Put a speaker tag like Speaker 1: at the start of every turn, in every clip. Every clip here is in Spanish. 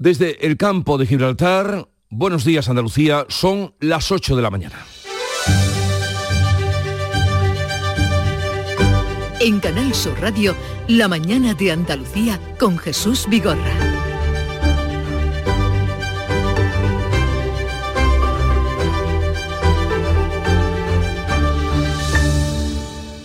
Speaker 1: Desde el campo de Gibraltar, buenos días Andalucía, son las 8 de la mañana.
Speaker 2: En Canal Sur Radio, La mañana de Andalucía con Jesús Vigorra.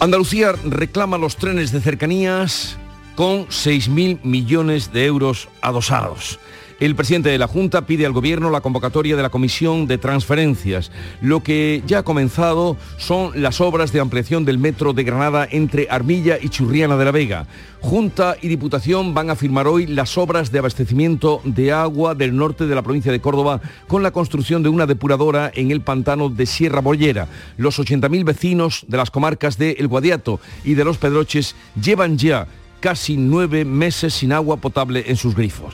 Speaker 1: Andalucía reclama los trenes de cercanías con 6.000 millones de euros adosados. El presidente de la Junta pide al Gobierno la convocatoria de la Comisión de Transferencias. Lo que ya ha comenzado son las obras de ampliación del metro de Granada entre Armilla y Churriana de la Vega. Junta y Diputación van a firmar hoy las obras de abastecimiento de agua del norte de la provincia de Córdoba con la construcción de una depuradora en el pantano de Sierra Bollera. Los 80.000 vecinos de las comarcas de El Guadiato y de Los Pedroches llevan ya casi nueve meses sin agua potable en sus grifos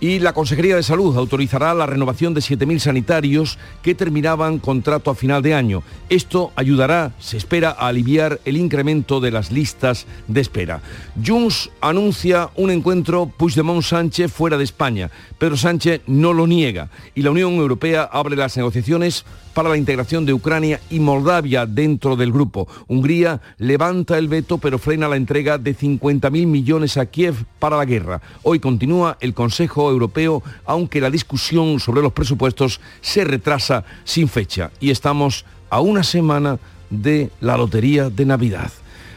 Speaker 1: y la Consejería de Salud autorizará la renovación de 7.000 sanitarios que terminaban contrato a final de año. Esto ayudará, se espera, a aliviar el incremento de las listas de espera. Junts anuncia un encuentro Puigdemont-Sánchez fuera de España. Pedro Sánchez no lo niega y la Unión Europea abre las negociaciones para la integración de Ucrania y Moldavia dentro del grupo. Hungría levanta el veto pero frena la entrega de 50.000 millones a Kiev para la guerra. Hoy continúa el Consejo Europeo, aunque la discusión sobre los presupuestos se retrasa sin fecha. Y estamos a una semana de la Lotería de Navidad.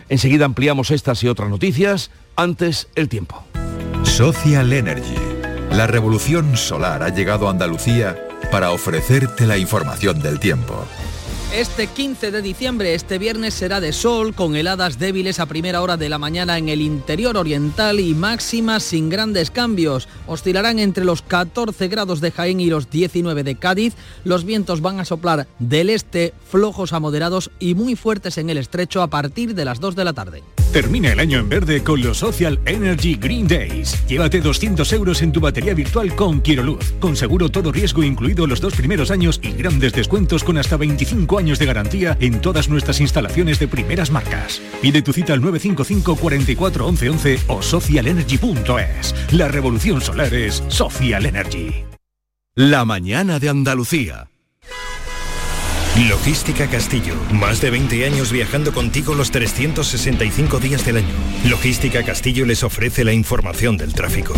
Speaker 1: Enseguida ampliamos estas y otras noticias. Antes, el tiempo.
Speaker 3: Social Energy. La revolución solar ha llegado a Andalucía para ofrecerte la información del tiempo.
Speaker 4: Este 15 de diciembre, este viernes será de sol, con heladas débiles a primera hora de la mañana en el interior oriental y máximas sin grandes cambios. Oscilarán entre los 14 grados de Jaén y los 19 de Cádiz. Los vientos van a soplar del este, flojos a moderados y muy fuertes en el estrecho a partir de las 2 de la tarde.
Speaker 5: Termina el año en verde con los Social Energy Green Days. Llévate 200 euros en tu batería virtual con Quiroluz, con seguro todo riesgo incluido los dos primeros años y grandes descuentos con hasta 25 años de garantía en todas nuestras instalaciones de primeras marcas. Pide tu cita al 955 44 11 11 o socialenergy.es. La revolución solar es Social Energy.
Speaker 6: La mañana de Andalucía. Logística Castillo. Más de 20 años viajando contigo los 365 días del año. Logística Castillo les ofrece la información del tráfico.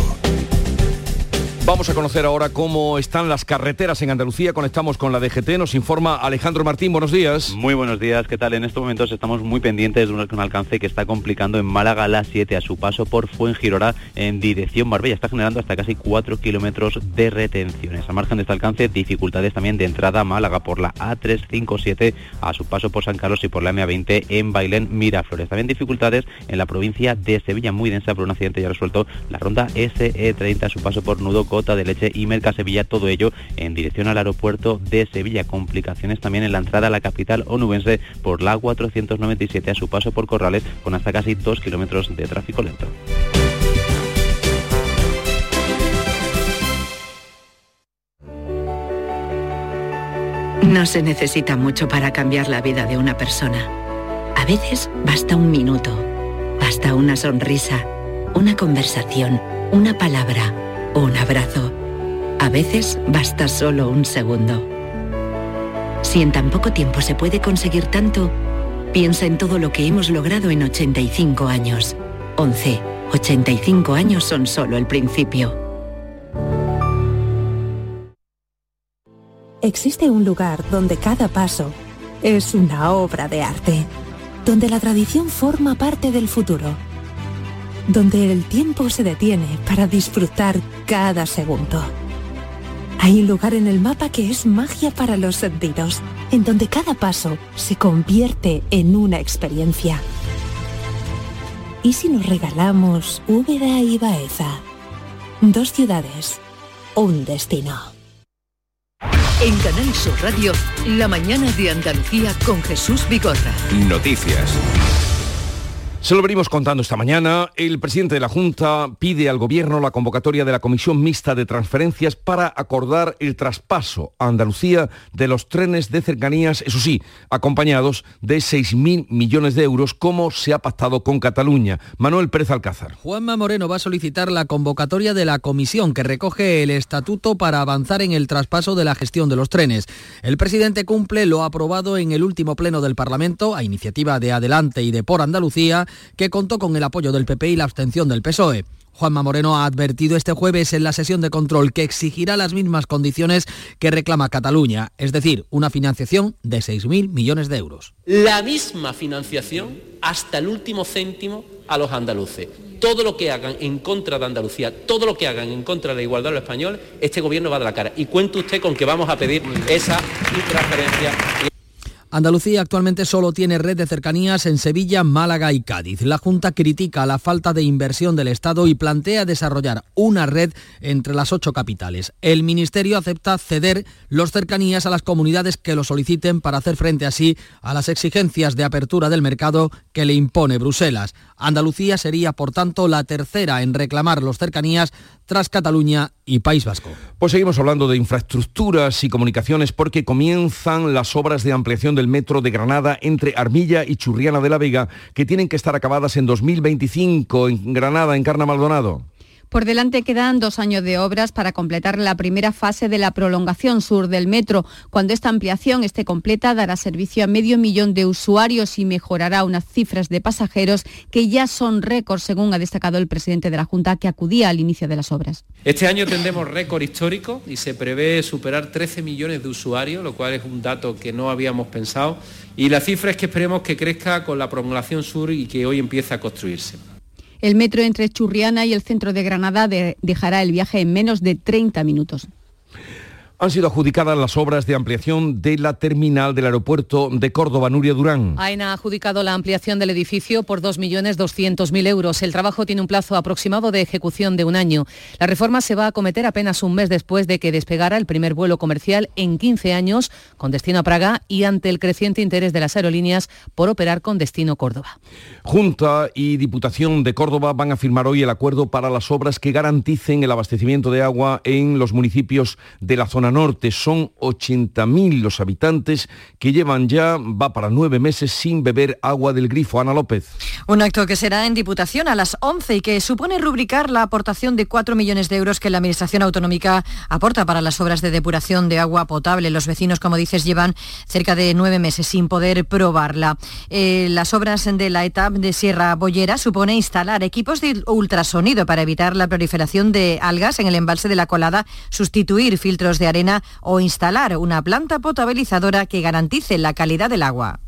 Speaker 1: Vamos a conocer ahora cómo están las carreteras en Andalucía. Conectamos con la DGT. Nos informa Alejandro Martín. Buenos días.
Speaker 7: Muy buenos días. ¿Qué tal? En estos momentos estamos muy pendientes de un alcance que está complicando en Málaga la 7 a su paso por Fuengirora en dirección Marbella. Está generando hasta casi 4 kilómetros de retenciones. A margen de este alcance, dificultades también de entrada a Málaga por la A357 a su paso por San Carlos y por la MA20 en Bailén Miraflores. También dificultades en la provincia de Sevilla, muy densa por un accidente ya resuelto. La ronda SE30 a su paso por Nudo Cota de Leche y Merca Sevilla, todo ello en dirección al aeropuerto de Sevilla. Complicaciones también en la entrada a la capital onubense por la 497 a su paso por Corrales, con hasta casi 2 kilómetros de tráfico lento.
Speaker 8: No se necesita mucho para cambiar la vida de una persona. A veces basta un minuto, basta una sonrisa, una conversación, una palabra un abrazo. A veces basta solo un segundo. Si en tan poco tiempo se puede conseguir tanto, piensa en todo lo que hemos logrado en 85 años. 11. 85 años son solo el principio.
Speaker 9: Existe un lugar donde cada paso es una obra de arte, donde la tradición forma parte del futuro donde el tiempo se detiene para disfrutar cada segundo. Hay un lugar en el mapa que es magia para los sentidos, en donde cada paso se convierte en una experiencia. ¿Y si nos regalamos Úbeda y Baeza? Dos ciudades, un destino.
Speaker 2: En Canal Sur Radio, la mañana de Andalucía con Jesús Vigorra.
Speaker 6: Noticias.
Speaker 1: Se lo venimos contando esta mañana. El presidente de la Junta pide al Gobierno la convocatoria de la Comisión Mixta de Transferencias para acordar el traspaso a Andalucía de los trenes de cercanías, eso sí, acompañados de 6.000 millones de euros, como se ha pactado con Cataluña. Manuel Pérez Alcázar.
Speaker 4: Juanma Moreno va a solicitar la convocatoria de la comisión que recoge el estatuto para avanzar en el traspaso de la gestión de los trenes. El presidente cumple lo aprobado en el último pleno del Parlamento, a iniciativa de Adelante y de Por Andalucía, que contó con el apoyo del PP y la abstención del PSOE. Juanma Moreno ha advertido este jueves en la sesión de control que exigirá las mismas condiciones que reclama Cataluña, es decir, una financiación de 6.000 millones de euros.
Speaker 10: La misma financiación hasta el último céntimo a los andaluces. Todo lo que hagan en contra de Andalucía, todo lo que hagan en contra de la igualdad de los españoles, este gobierno va de la cara. Y cuente usted con que vamos a pedir esa transferencia.
Speaker 4: Andalucía actualmente solo tiene red de cercanías en Sevilla, Málaga y Cádiz. La Junta critica la falta de inversión del Estado y plantea desarrollar una red entre las ocho capitales. El Ministerio acepta ceder los cercanías a las comunidades que lo soliciten para hacer frente así a las exigencias de apertura del mercado que le impone Bruselas. Andalucía sería, por tanto, la tercera en reclamar los cercanías tras Cataluña y País Vasco.
Speaker 1: Pues seguimos hablando de infraestructuras y comunicaciones porque comienzan las obras de ampliación del metro de Granada entre Armilla y Churriana de la Vega que tienen que estar acabadas en 2025 en Granada, en Carna Maldonado.
Speaker 11: Por delante quedan dos años de obras para completar la primera fase de la prolongación sur del metro. Cuando esta ampliación esté completa, dará servicio a medio millón de usuarios y mejorará unas cifras de pasajeros que ya son récord, según ha destacado el presidente de la Junta, que acudía al inicio de las obras.
Speaker 10: Este año tendremos récord histórico y se prevé superar 13 millones de usuarios, lo cual es un dato que no habíamos pensado. Y la cifra es que esperemos que crezca con la prolongación sur y que hoy empieza a construirse.
Speaker 11: El metro entre Churriana y el centro de Granada dejará el viaje en menos de 30 minutos
Speaker 1: han sido adjudicadas las obras de ampliación de la terminal del aeropuerto de Córdoba, Nuria Durán.
Speaker 12: AENA ha adjudicado la ampliación del edificio por 2.200.000 euros. El trabajo tiene un plazo aproximado de ejecución de un año. La reforma se va a acometer apenas un mes después de que despegara el primer vuelo comercial en 15 años con destino a Praga y ante el creciente interés de las aerolíneas por operar con destino Córdoba.
Speaker 1: Junta y Diputación de Córdoba van a firmar hoy el acuerdo para las obras que garanticen el abastecimiento de agua en los municipios de la zona norte. Son 80.000 los habitantes que llevan ya, va para nueve meses sin beber agua del grifo. Ana López.
Speaker 13: Un acto que será en Diputación a las 11 y que supone rubricar la aportación de 4 millones de euros que la Administración Autonómica aporta para las obras de depuración de agua potable. Los vecinos, como dices, llevan cerca de nueve meses sin poder probarla. Eh, las obras de la etapa de Sierra Bollera supone instalar equipos de ultrasonido para evitar la proliferación de algas en el embalse de la colada, sustituir filtros de arena o instalar una planta potabilizadora que garantice la calidad del agua.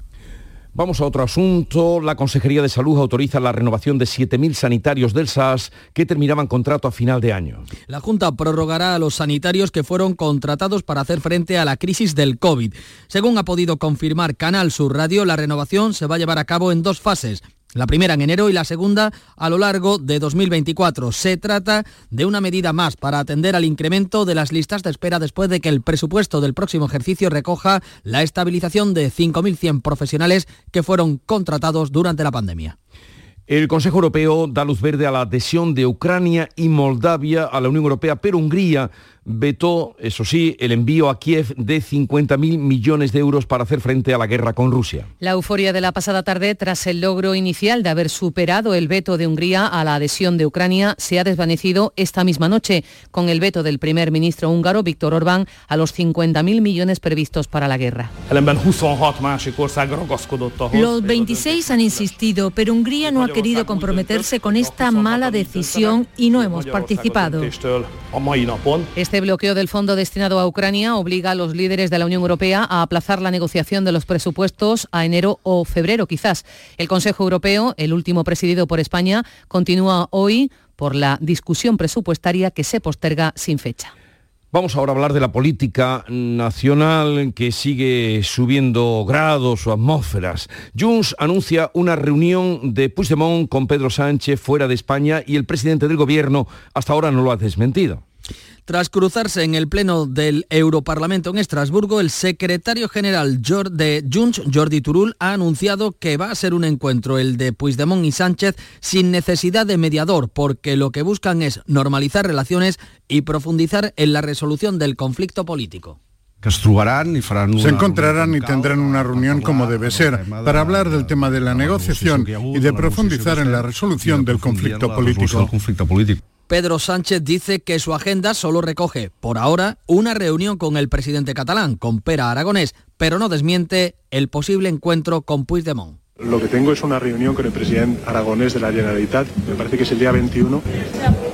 Speaker 1: Vamos a otro asunto. La Consejería de Salud autoriza la renovación de 7.000 sanitarios del SAS que terminaban contrato a final de año.
Speaker 4: La Junta prorrogará a los sanitarios que fueron contratados para hacer frente a la crisis del COVID. Según ha podido confirmar Canal Sur Radio, la renovación se va a llevar a cabo en dos fases. La primera en enero y la segunda a lo largo de 2024. Se trata de una medida más para atender al incremento de las listas de espera después de que el presupuesto del próximo ejercicio recoja la estabilización de 5.100 profesionales que fueron contratados durante la pandemia.
Speaker 1: El Consejo Europeo da luz verde a la adhesión de Ucrania y Moldavia a la Unión Europea, pero Hungría vetó, eso sí, el envío a Kiev de 50.000 millones de euros para hacer frente a la guerra con Rusia.
Speaker 12: La euforia de la pasada tarde, tras el logro inicial de haber superado el veto de Hungría a la adhesión de Ucrania, se ha desvanecido esta misma noche con el veto del primer ministro húngaro, Víctor Orbán, a los 50.000 millones previstos para la guerra.
Speaker 14: Los 26 han insistido, pero Hungría no ha querido comprometerse con esta mala decisión y no hemos participado.
Speaker 12: Este bloqueo del fondo destinado a Ucrania obliga a los líderes de la Unión Europea a aplazar la negociación de los presupuestos a enero o febrero quizás. El Consejo Europeo, el último presidido por España, continúa hoy por la discusión presupuestaria que se posterga sin fecha.
Speaker 1: Vamos ahora a hablar de la política nacional que sigue subiendo grados o atmósferas. Junts anuncia una reunión de Puigdemont con Pedro Sánchez fuera de España y el presidente del gobierno hasta ahora no lo ha desmentido.
Speaker 4: Tras cruzarse en el pleno del Europarlamento en Estrasburgo, el secretario general de Junts, Jordi Turul, ha anunciado que va a ser un encuentro, el de Puigdemont y Sánchez, sin necesidad de mediador, porque lo que buscan es normalizar relaciones y profundizar en la resolución del conflicto político.
Speaker 15: Se encontrarán y tendrán una reunión como debe ser para hablar del tema de la negociación y de profundizar en la resolución del conflicto político.
Speaker 4: Pedro Sánchez dice que su agenda solo recoge, por ahora, una reunión con el presidente catalán, con Pera Aragonés, pero no desmiente el posible encuentro con Puigdemont.
Speaker 16: Lo que tengo es una reunión con el presidente aragonés de la Generalitat, me parece que es el día 21,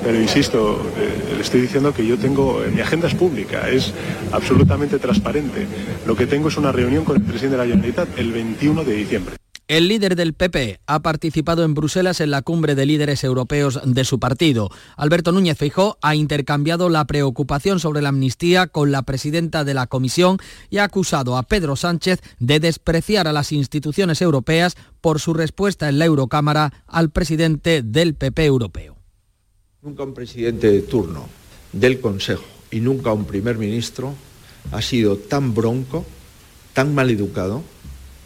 Speaker 16: pero insisto, eh, le estoy diciendo que yo tengo, mi agenda es pública, es absolutamente transparente. Lo que tengo es una reunión con el presidente de la Generalitat el 21 de diciembre.
Speaker 4: El líder del PP ha participado en Bruselas en la cumbre de líderes europeos de su partido. Alberto Núñez Feijó ha intercambiado la preocupación sobre la amnistía con la presidenta de la Comisión y ha acusado a Pedro Sánchez de despreciar a las instituciones europeas por su respuesta en la Eurocámara al presidente del PP europeo.
Speaker 17: Nunca un presidente de turno del Consejo y nunca un primer ministro ha sido tan bronco, tan maleducado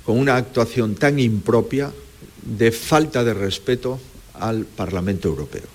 Speaker 17: con una actuación tan impropia de falta de respeto al Parlamento Europeo.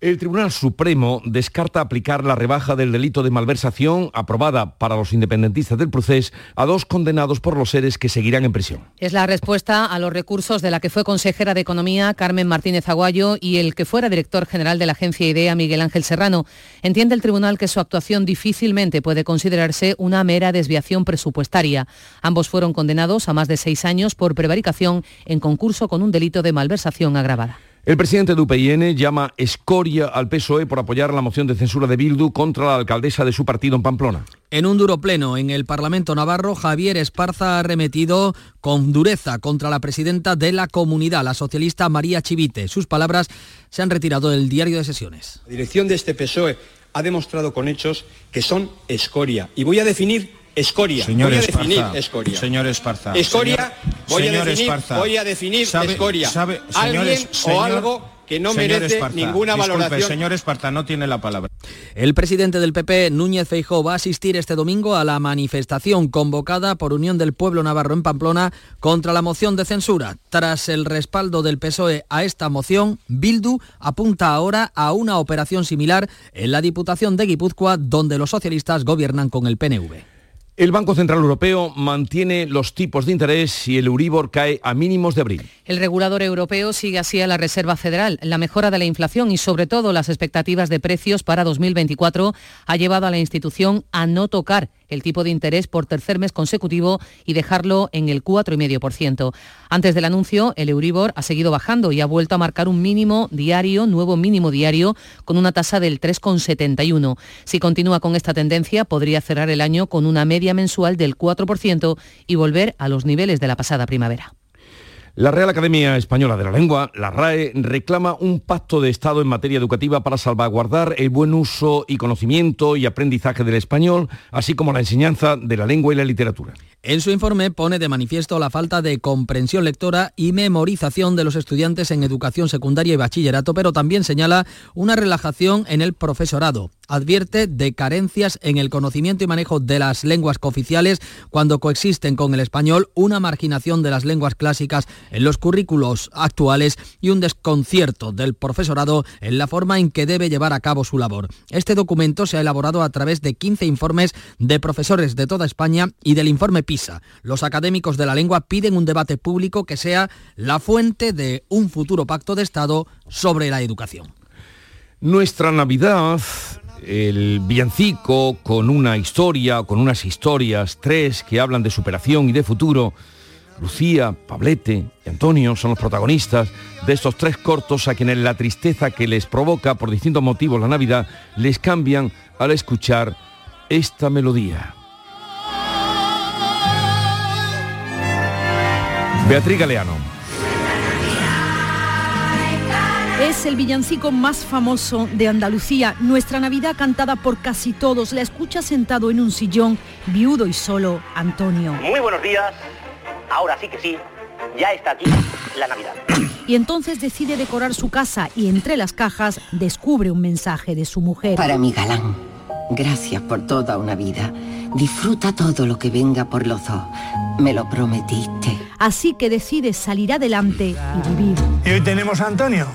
Speaker 1: El Tribunal Supremo descarta aplicar la rebaja del delito de malversación aprobada para los independentistas del proceso a dos condenados por los seres que seguirán en prisión.
Speaker 12: Es la respuesta a los recursos de la que fue consejera de Economía Carmen Martínez Aguayo y el que fuera director general de la agencia IDEA Miguel Ángel Serrano. Entiende el tribunal que su actuación difícilmente puede considerarse una mera desviación presupuestaria. Ambos fueron condenados a más de seis años por prevaricación en concurso con un delito de malversación agravada.
Speaker 1: El presidente de UPIN llama escoria al PSOE por apoyar la moción de censura de Bildu contra la alcaldesa de su partido en Pamplona.
Speaker 4: En un duro pleno en el Parlamento Navarro, Javier Esparza ha remetido con dureza contra la presidenta de la comunidad, la socialista María Chivite. Sus palabras se han retirado del diario de sesiones.
Speaker 18: La dirección de este PSOE ha demostrado con hechos que son escoria. Y voy a definir Escoria.
Speaker 19: Señor
Speaker 18: voy a
Speaker 19: Esparza,
Speaker 18: definir escoria.
Speaker 19: Señor Esparza.
Speaker 18: Escoria, voy,
Speaker 19: señor
Speaker 18: a definir,
Speaker 19: Esparza,
Speaker 18: voy a definir
Speaker 19: sabe,
Speaker 18: escoria.
Speaker 19: Sabe,
Speaker 18: Alguien
Speaker 19: señor,
Speaker 18: o algo que no merece
Speaker 19: Esparza,
Speaker 18: ninguna
Speaker 19: disculpe,
Speaker 18: valoración.
Speaker 19: Señor Esparza, no tiene la palabra.
Speaker 4: El presidente del PP, Núñez Feijóo, va a asistir este domingo a la manifestación convocada por Unión del Pueblo Navarro en Pamplona contra la moción de censura. Tras el respaldo del PSOE a esta moción, Bildu apunta ahora a una operación similar en la Diputación de Guipúzcoa, donde los socialistas gobiernan con el PNV.
Speaker 1: El Banco Central Europeo mantiene los tipos de interés y el Euribor cae a mínimos de abril.
Speaker 12: El regulador europeo sigue así a la Reserva Federal. La mejora de la inflación y sobre todo las expectativas de precios para 2024 ha llevado a la institución a no tocar el tipo de interés por tercer mes consecutivo y dejarlo en el 4,5%. Antes del anuncio, el Euribor ha seguido bajando y ha vuelto a marcar un mínimo diario, nuevo mínimo diario, con una tasa del 3,71. Si continúa con esta tendencia, podría cerrar el año con una media mensual del 4% y volver a los niveles de la pasada primavera.
Speaker 1: La Real Academia Española de la Lengua, la RAE, reclama un pacto de Estado en materia educativa para salvaguardar el buen uso y conocimiento y aprendizaje del español, así como la enseñanza de la lengua y la literatura.
Speaker 4: En su informe pone de manifiesto la falta de comprensión lectora y memorización de los estudiantes en educación secundaria y bachillerato, pero también señala una relajación en el profesorado. Advierte de carencias en el conocimiento y manejo de las lenguas cooficiales cuando coexisten con el español, una marginación de las lenguas clásicas en los currículos actuales y un desconcierto del profesorado en la forma en que debe llevar a cabo su labor. Este documento se ha elaborado a través de 15 informes de profesores de toda España y del informe PISA. Los académicos de la lengua piden un debate público que sea la fuente de un futuro pacto de Estado sobre la educación.
Speaker 1: Nuestra Navidad, el villancico con una historia, con unas historias, tres que hablan de superación y de futuro. Lucía, Pablete y Antonio son los protagonistas de estos tres cortos a quienes la tristeza que les provoca por distintos motivos la Navidad les cambian al escuchar esta melodía. Beatriz Galeano.
Speaker 14: Es el villancico más famoso de Andalucía, nuestra Navidad cantada por casi todos. La escucha sentado en un sillón, viudo y solo, Antonio.
Speaker 20: Muy buenos días, ahora sí que sí, ya está aquí la Navidad.
Speaker 14: y entonces decide decorar su casa y entre las cajas descubre un mensaje de su mujer.
Speaker 20: Para mi galán, gracias por toda una vida. Disfruta todo lo que venga por los dos. Me lo prometiste.
Speaker 14: Así que decide salir adelante y vivir.
Speaker 21: Y hoy tenemos a Antonio,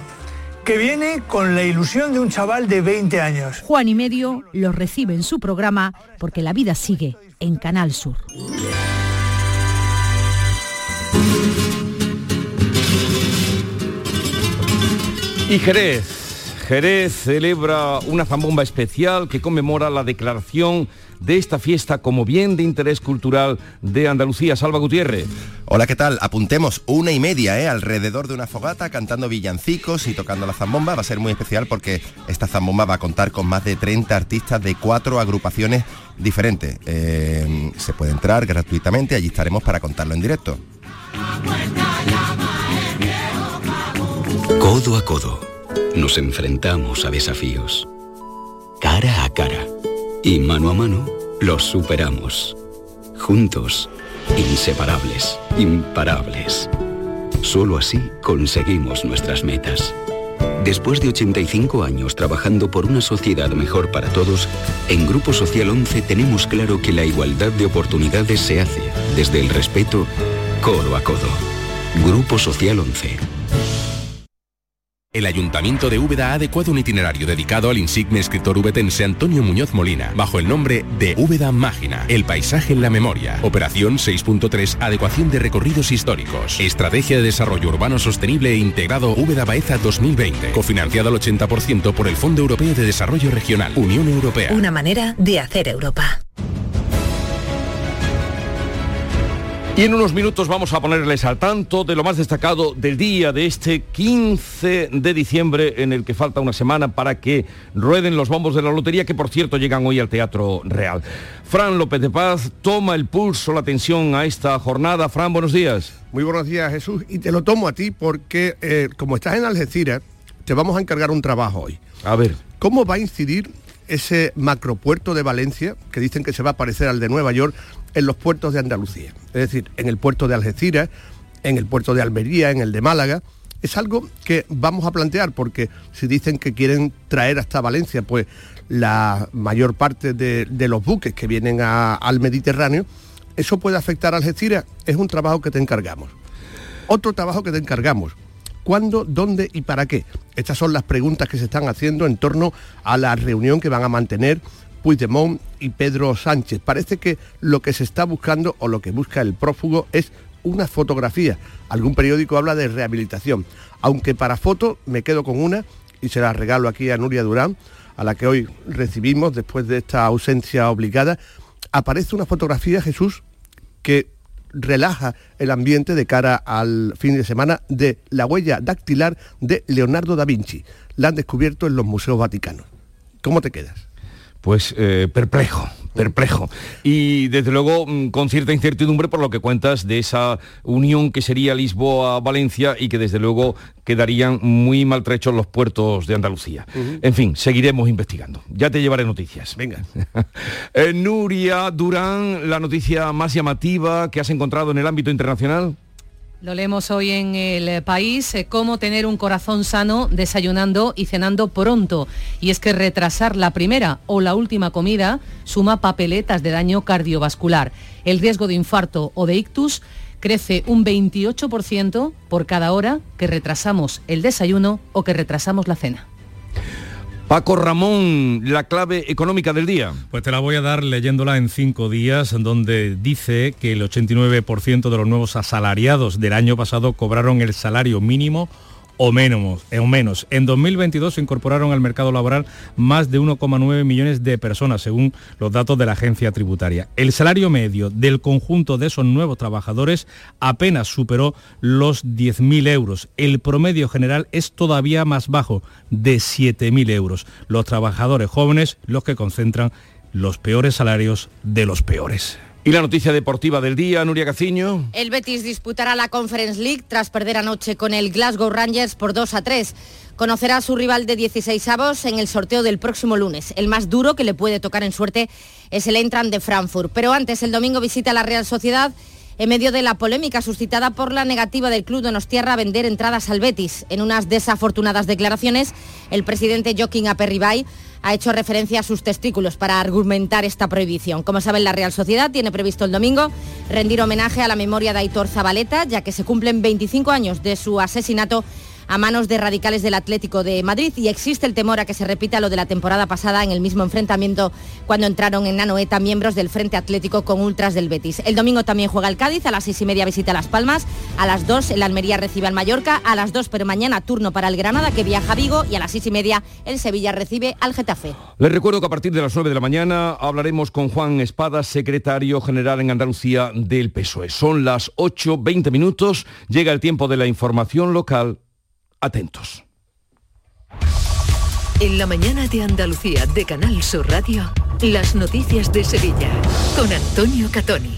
Speaker 21: que viene con la ilusión de un chaval de 20 años.
Speaker 14: Juan y medio lo recibe en su programa porque la vida sigue en Canal Sur.
Speaker 1: Y Jerez. Jerez celebra una zambomba especial que conmemora la declaración de esta fiesta como bien de interés cultural de Andalucía. Salva Gutiérrez.
Speaker 22: Hola, ¿qué tal? Apuntemos una y media, ¿eh? Alrededor de una fogata, cantando villancicos y tocando la zambomba. Va a ser muy especial porque esta zambomba va a contar con más de 30 artistas de cuatro agrupaciones diferentes. Eh, se puede entrar gratuitamente, allí estaremos para contarlo en directo.
Speaker 23: Codo a codo nos enfrentamos a desafíos. Cara a cara. Y mano a mano los superamos. Juntos, inseparables, imparables. Solo así conseguimos nuestras metas. Después de 85 años trabajando por una sociedad mejor para todos, en Grupo Social 11 tenemos claro que la igualdad de oportunidades se hace desde el respeto codo a codo. Grupo Social 11
Speaker 24: el Ayuntamiento de Úbeda ha adecuado un itinerario dedicado al insigne escritor ubetense Antonio Muñoz Molina, bajo el nombre de Úbeda Mágina, el paisaje en la memoria. Operación 6.3, adecuación de recorridos históricos. Estrategia de desarrollo urbano sostenible e integrado Úbeda Baeza 2020, cofinanciado al 80% por el Fondo Europeo de Desarrollo Regional, Unión Europea.
Speaker 25: Una manera de hacer Europa.
Speaker 1: Y en unos minutos vamos a ponerles al tanto de lo más destacado del día de este 15 de diciembre en el que falta una semana para que rueden los bombos de la lotería que por cierto llegan hoy al Teatro Real. Fran López de Paz toma el pulso, la atención a esta jornada. Fran, buenos días.
Speaker 26: Muy buenos días Jesús y te lo tomo a ti porque eh, como estás en Algeciras te vamos a encargar un trabajo hoy.
Speaker 1: A ver.
Speaker 26: ¿Cómo va a incidir ese macropuerto de Valencia, que dicen que se va a parecer al de Nueva York, en los puertos de Andalucía. Es decir, en el puerto de Algeciras, en el puerto de Almería, en el de Málaga. Es algo que vamos a plantear porque si dicen que quieren traer hasta Valencia, pues la mayor parte de, los buques que vienen al Mediterráneo, eso puede afectar a Algeciras. Es un trabajo que te encargamos. Otro trabajo que te encargamos. ¿Cuándo, dónde y para qué? Estas son las preguntas que se están haciendo en torno a la reunión que van a mantener Puigdemont y Pedro Sánchez. Parece que lo que se está buscando o lo que busca el prófugo es una fotografía. Algún periódico habla de rehabilitación. Aunque para foto me quedo con una y se la regalo aquí a Nuria Durán, a la que hoy recibimos después de esta ausencia obligada. Aparece una fotografía, Jesús, que relaja el ambiente de cara al fin de semana de la huella dactilar de Leonardo da Vinci. La han descubierto en los museos vaticanos. ¿Cómo te quedas?
Speaker 1: Pues eh, perplejo, perplejo. Y desde luego mm, con cierta incertidumbre por lo que cuentas de esa unión que sería Lisboa-Valencia y que desde luego quedarían muy maltrechos los puertos de Andalucía. En fin, seguiremos investigando. Ya te llevaré noticias.
Speaker 26: Venga.
Speaker 1: Eh, Nuria Durán, la noticia más llamativa que has encontrado en el ámbito internacional.
Speaker 12: Lo leemos hoy en el país, eh, cómo tener un corazón sano desayunando y cenando pronto. Y es que retrasar la primera o la última comida suma papeletas de daño cardiovascular. El riesgo de infarto o de ictus crece un 28% por cada hora que retrasamos el desayuno o que retrasamos la cena.
Speaker 1: Paco Ramón, la clave económica del día.
Speaker 27: Pues te la voy a dar leyéndola en cinco días, donde dice que el 89% de los nuevos asalariados del año pasado cobraron el salario mínimo o menos, eh, o menos. En 2022 se incorporaron al mercado laboral más de 1,9 millones de personas, según los datos de la agencia tributaria. El salario medio del conjunto de esos nuevos trabajadores apenas superó los 10.000 euros. El promedio general es todavía más bajo, de 7.000 euros. Los trabajadores jóvenes, los que concentran los peores salarios de los peores.
Speaker 1: Y la noticia deportiva del día, Nuria Caciño.
Speaker 28: El Betis disputará la Conference League tras perder anoche con el Glasgow Rangers por 2 a 3. Conocerá a su rival de 16 avos en el sorteo del próximo lunes. El más duro que le puede tocar en suerte es el Entran de Frankfurt. Pero antes, el domingo visita la Real Sociedad en medio de la polémica suscitada por la negativa del club Donostierra a vender entradas al Betis. En unas desafortunadas declaraciones, el presidente Joaquín Aperribay ha hecho referencia a sus testículos para argumentar esta prohibición. Como saben, la Real Sociedad tiene previsto el domingo rendir homenaje a la memoria de Aitor Zabaleta, ya que se cumplen 25 años de su asesinato a manos de radicales del Atlético de Madrid y existe el temor a que se repita lo de la temporada pasada en el mismo enfrentamiento cuando entraron en Nanoeta miembros del Frente Atlético con ultras del Betis. El domingo también juega el Cádiz, a las seis y media visita Las Palmas, a las dos el Almería recibe al Mallorca, a las dos pero mañana turno para el Granada que viaja a Vigo y a las seis y media el Sevilla recibe al Getafe.
Speaker 1: Les recuerdo que a partir de las 9 de la mañana hablaremos con Juan Espada, secretario general en Andalucía del PSOE. Son las 8, 20 minutos, llega el tiempo de la información local atentos.
Speaker 25: En la mañana de Andalucía de Canal Sur Radio, las noticias de Sevilla con Antonio Catoni.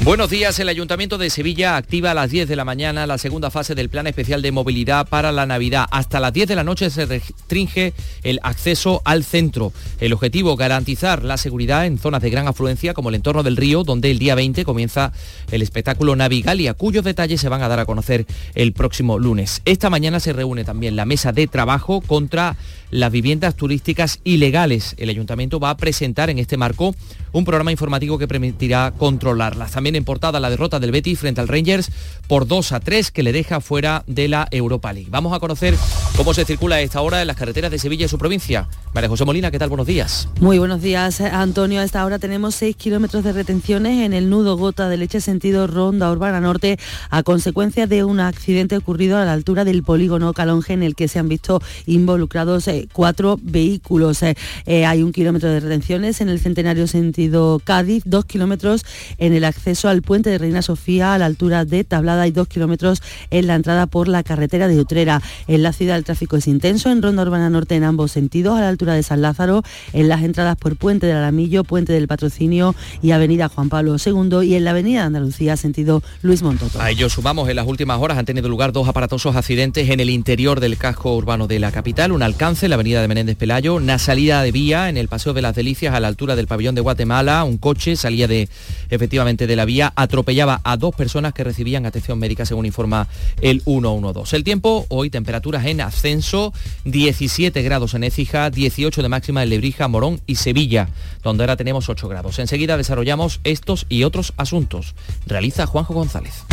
Speaker 29: Buenos días. El Ayuntamiento de Sevilla activa a las 10 de la mañana la segunda fase del Plan Especial de Movilidad para la Navidad. Hasta las 10 de la noche se restringe el acceso al centro. El objetivo, garantizar la seguridad en zonas de gran afluencia como el entorno del río, donde el día 20 comienza el espectáculo Navigalia, cuyos detalles se van a dar a conocer el próximo lunes. Esta mañana se reúne también la mesa de trabajo contra las viviendas turísticas ilegales. El ayuntamiento va a presentar en este marco un programa informativo que permitirá controlarlas. También en portada la derrota del Betis frente al Rangers por 2 a 3 que le deja fuera de la Europa League. Vamos a conocer cómo se circula a esta hora en las carreteras de Sevilla y su provincia. María José Molina, ¿qué tal? Buenos días.
Speaker 30: Muy buenos días, Antonio. A esta hora tenemos 6 kilómetros de retenciones en el nudo gota de leche sentido Ronda Urbana Norte a consecuencia de un accidente ocurrido a la altura del polígono Calonge en el que se han visto involucrados cuatro vehículos. Eh, eh, hay un kilómetro de retenciones en el centenario sentido Cádiz, dos kilómetros en el acceso al puente de Reina Sofía a la altura de Tablada y dos kilómetros en la entrada por la carretera de Utrera. En la ciudad el tráfico es intenso en Ronda Urbana Norte en ambos sentidos, a la altura de San Lázaro, en las entradas por Puente del Alamillo, Puente del Patrocinio y Avenida Juan Pablo II y en la Avenida Andalucía sentido Luis Montoto.
Speaker 29: A ello sumamos en las últimas horas han tenido lugar dos aparatosos accidentes en el interior del casco urbano de la capital, un alcance la avenida de Menéndez Pelayo, una salida de vía en el Paseo de las Delicias a la altura del pabellón de Guatemala, un coche salía de efectivamente de la vía, atropellaba a dos personas que recibían atención médica según informa el 112. El tiempo, hoy temperaturas en ascenso, 17 grados en Écija, 18 de máxima en Lebrija, Morón y Sevilla, donde ahora tenemos 8 grados. Enseguida desarrollamos estos y otros asuntos. Realiza Juanjo González.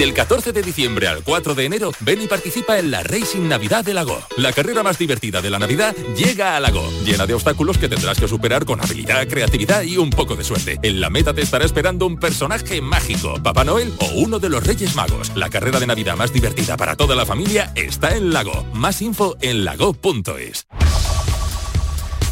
Speaker 24: Del 14 de diciembre al 4 de enero, ven y participa en la Racing Navidad de Lago. La carrera más divertida de la Navidad llega a Lago, llena de obstáculos que tendrás que superar con habilidad, creatividad y un poco de suerte. En la meta te estará esperando un personaje mágico, Papá Noel o uno de los Reyes Magos. La carrera de Navidad más divertida para toda la familia está en Lago. Más info en lago.es.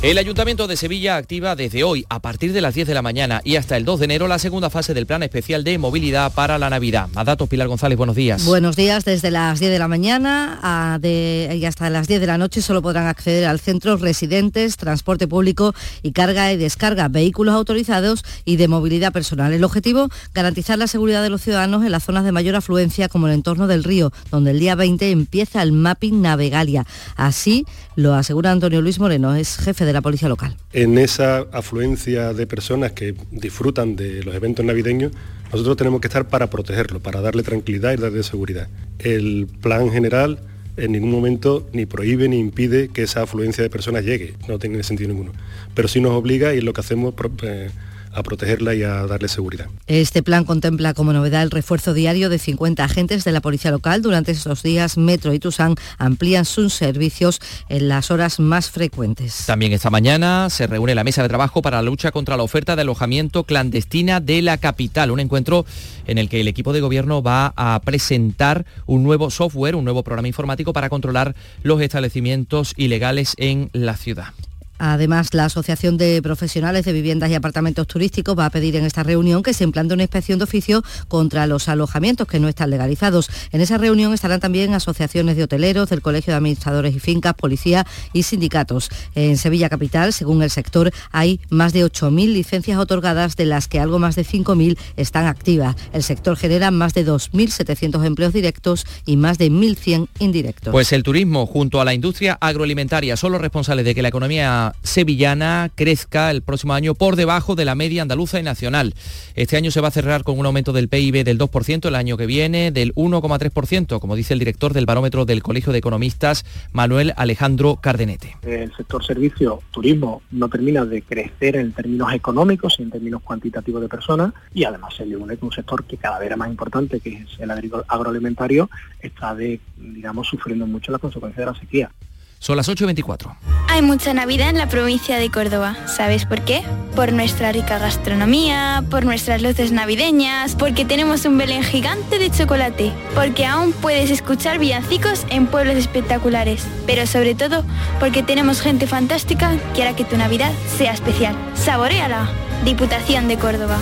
Speaker 29: El Ayuntamiento de Sevilla activa desde hoy, a partir de las 10 de la mañana y hasta el 2 de enero, la segunda fase del Plan Especial de Movilidad para la Navidad. A datos, Pilar González, buenos días.
Speaker 28: Buenos días, desde las 10 de la mañana y hasta las 10 de la noche solo podrán acceder al centro residentes, transporte público y carga y descarga, vehículos autorizados y de movilidad personal. El objetivo, garantizar la seguridad de los ciudadanos en las zonas de mayor afluencia como el entorno del río, donde el día 20 empieza el mapping Navegalia. Así lo asegura Antonio Luis Moreno, es jefe de la policía local.
Speaker 31: En esa afluencia de personas que disfrutan de los eventos navideños, nosotros tenemos que estar para protegerlo, para darle tranquilidad y darle seguridad. El plan general en ningún momento ni prohíbe ni impide que esa afluencia de personas llegue, no tiene sentido ninguno. Pero sí nos obliga y es lo que hacemos eh, a protegerla y a darle seguridad.
Speaker 28: Este plan contempla como novedad el refuerzo diario de 50 agentes de la policía local. Durante estos días, Metro y Tusán amplían sus servicios en las horas más frecuentes.
Speaker 29: También esta mañana se reúne la mesa de trabajo para la lucha contra la oferta de alojamiento clandestina de la capital. Un encuentro en el que el equipo de gobierno va a presentar un nuevo software, un nuevo programa informático para controlar los establecimientos ilegales en la ciudad.
Speaker 28: Además, la Asociación de Profesionales de Viviendas y Apartamentos Turísticos va a pedir en esta reunión que se implante una inspección de oficio contra los alojamientos que no están legalizados. En esa reunión estarán también asociaciones de hoteleros, del Colegio de Administradores y Fincas, policía y sindicatos. En Sevilla Capital, según el sector, hay más de 8.000 licencias otorgadas, de las que algo más de 5.000 están activas. El sector genera más de 2.700 empleos directos y más de 1.100 indirectos.
Speaker 29: Pues el turismo junto a la industria agroalimentaria son los responsables de que la economía sevillana crezca el próximo año por debajo de la media andaluza y nacional. Este año se va a cerrar con un aumento del PIB del 2%, el año que viene del 1,3%, como dice el director del barómetro del Colegio de Economistas, Manuel Alejandro Cardenete.
Speaker 32: El sector servicio, turismo, no termina de crecer en términos económicos y en términos cuantitativos de personas y además se le une con un sector que cada vez era más importante, que es el agroalimentario, está de, digamos, sufriendo mucho las consecuencias de la sequía.
Speaker 29: Son las 8.24.
Speaker 33: Hay mucha Navidad en la provincia de Córdoba. ¿Sabes por qué? Por nuestra rica gastronomía, por nuestras luces navideñas, porque tenemos un Belén gigante de chocolate, porque aún puedes escuchar villancicos en pueblos espectaculares, pero sobre todo porque tenemos gente fantástica que hará que tu Navidad sea especial. ¡Saboreala! Diputación de Córdoba.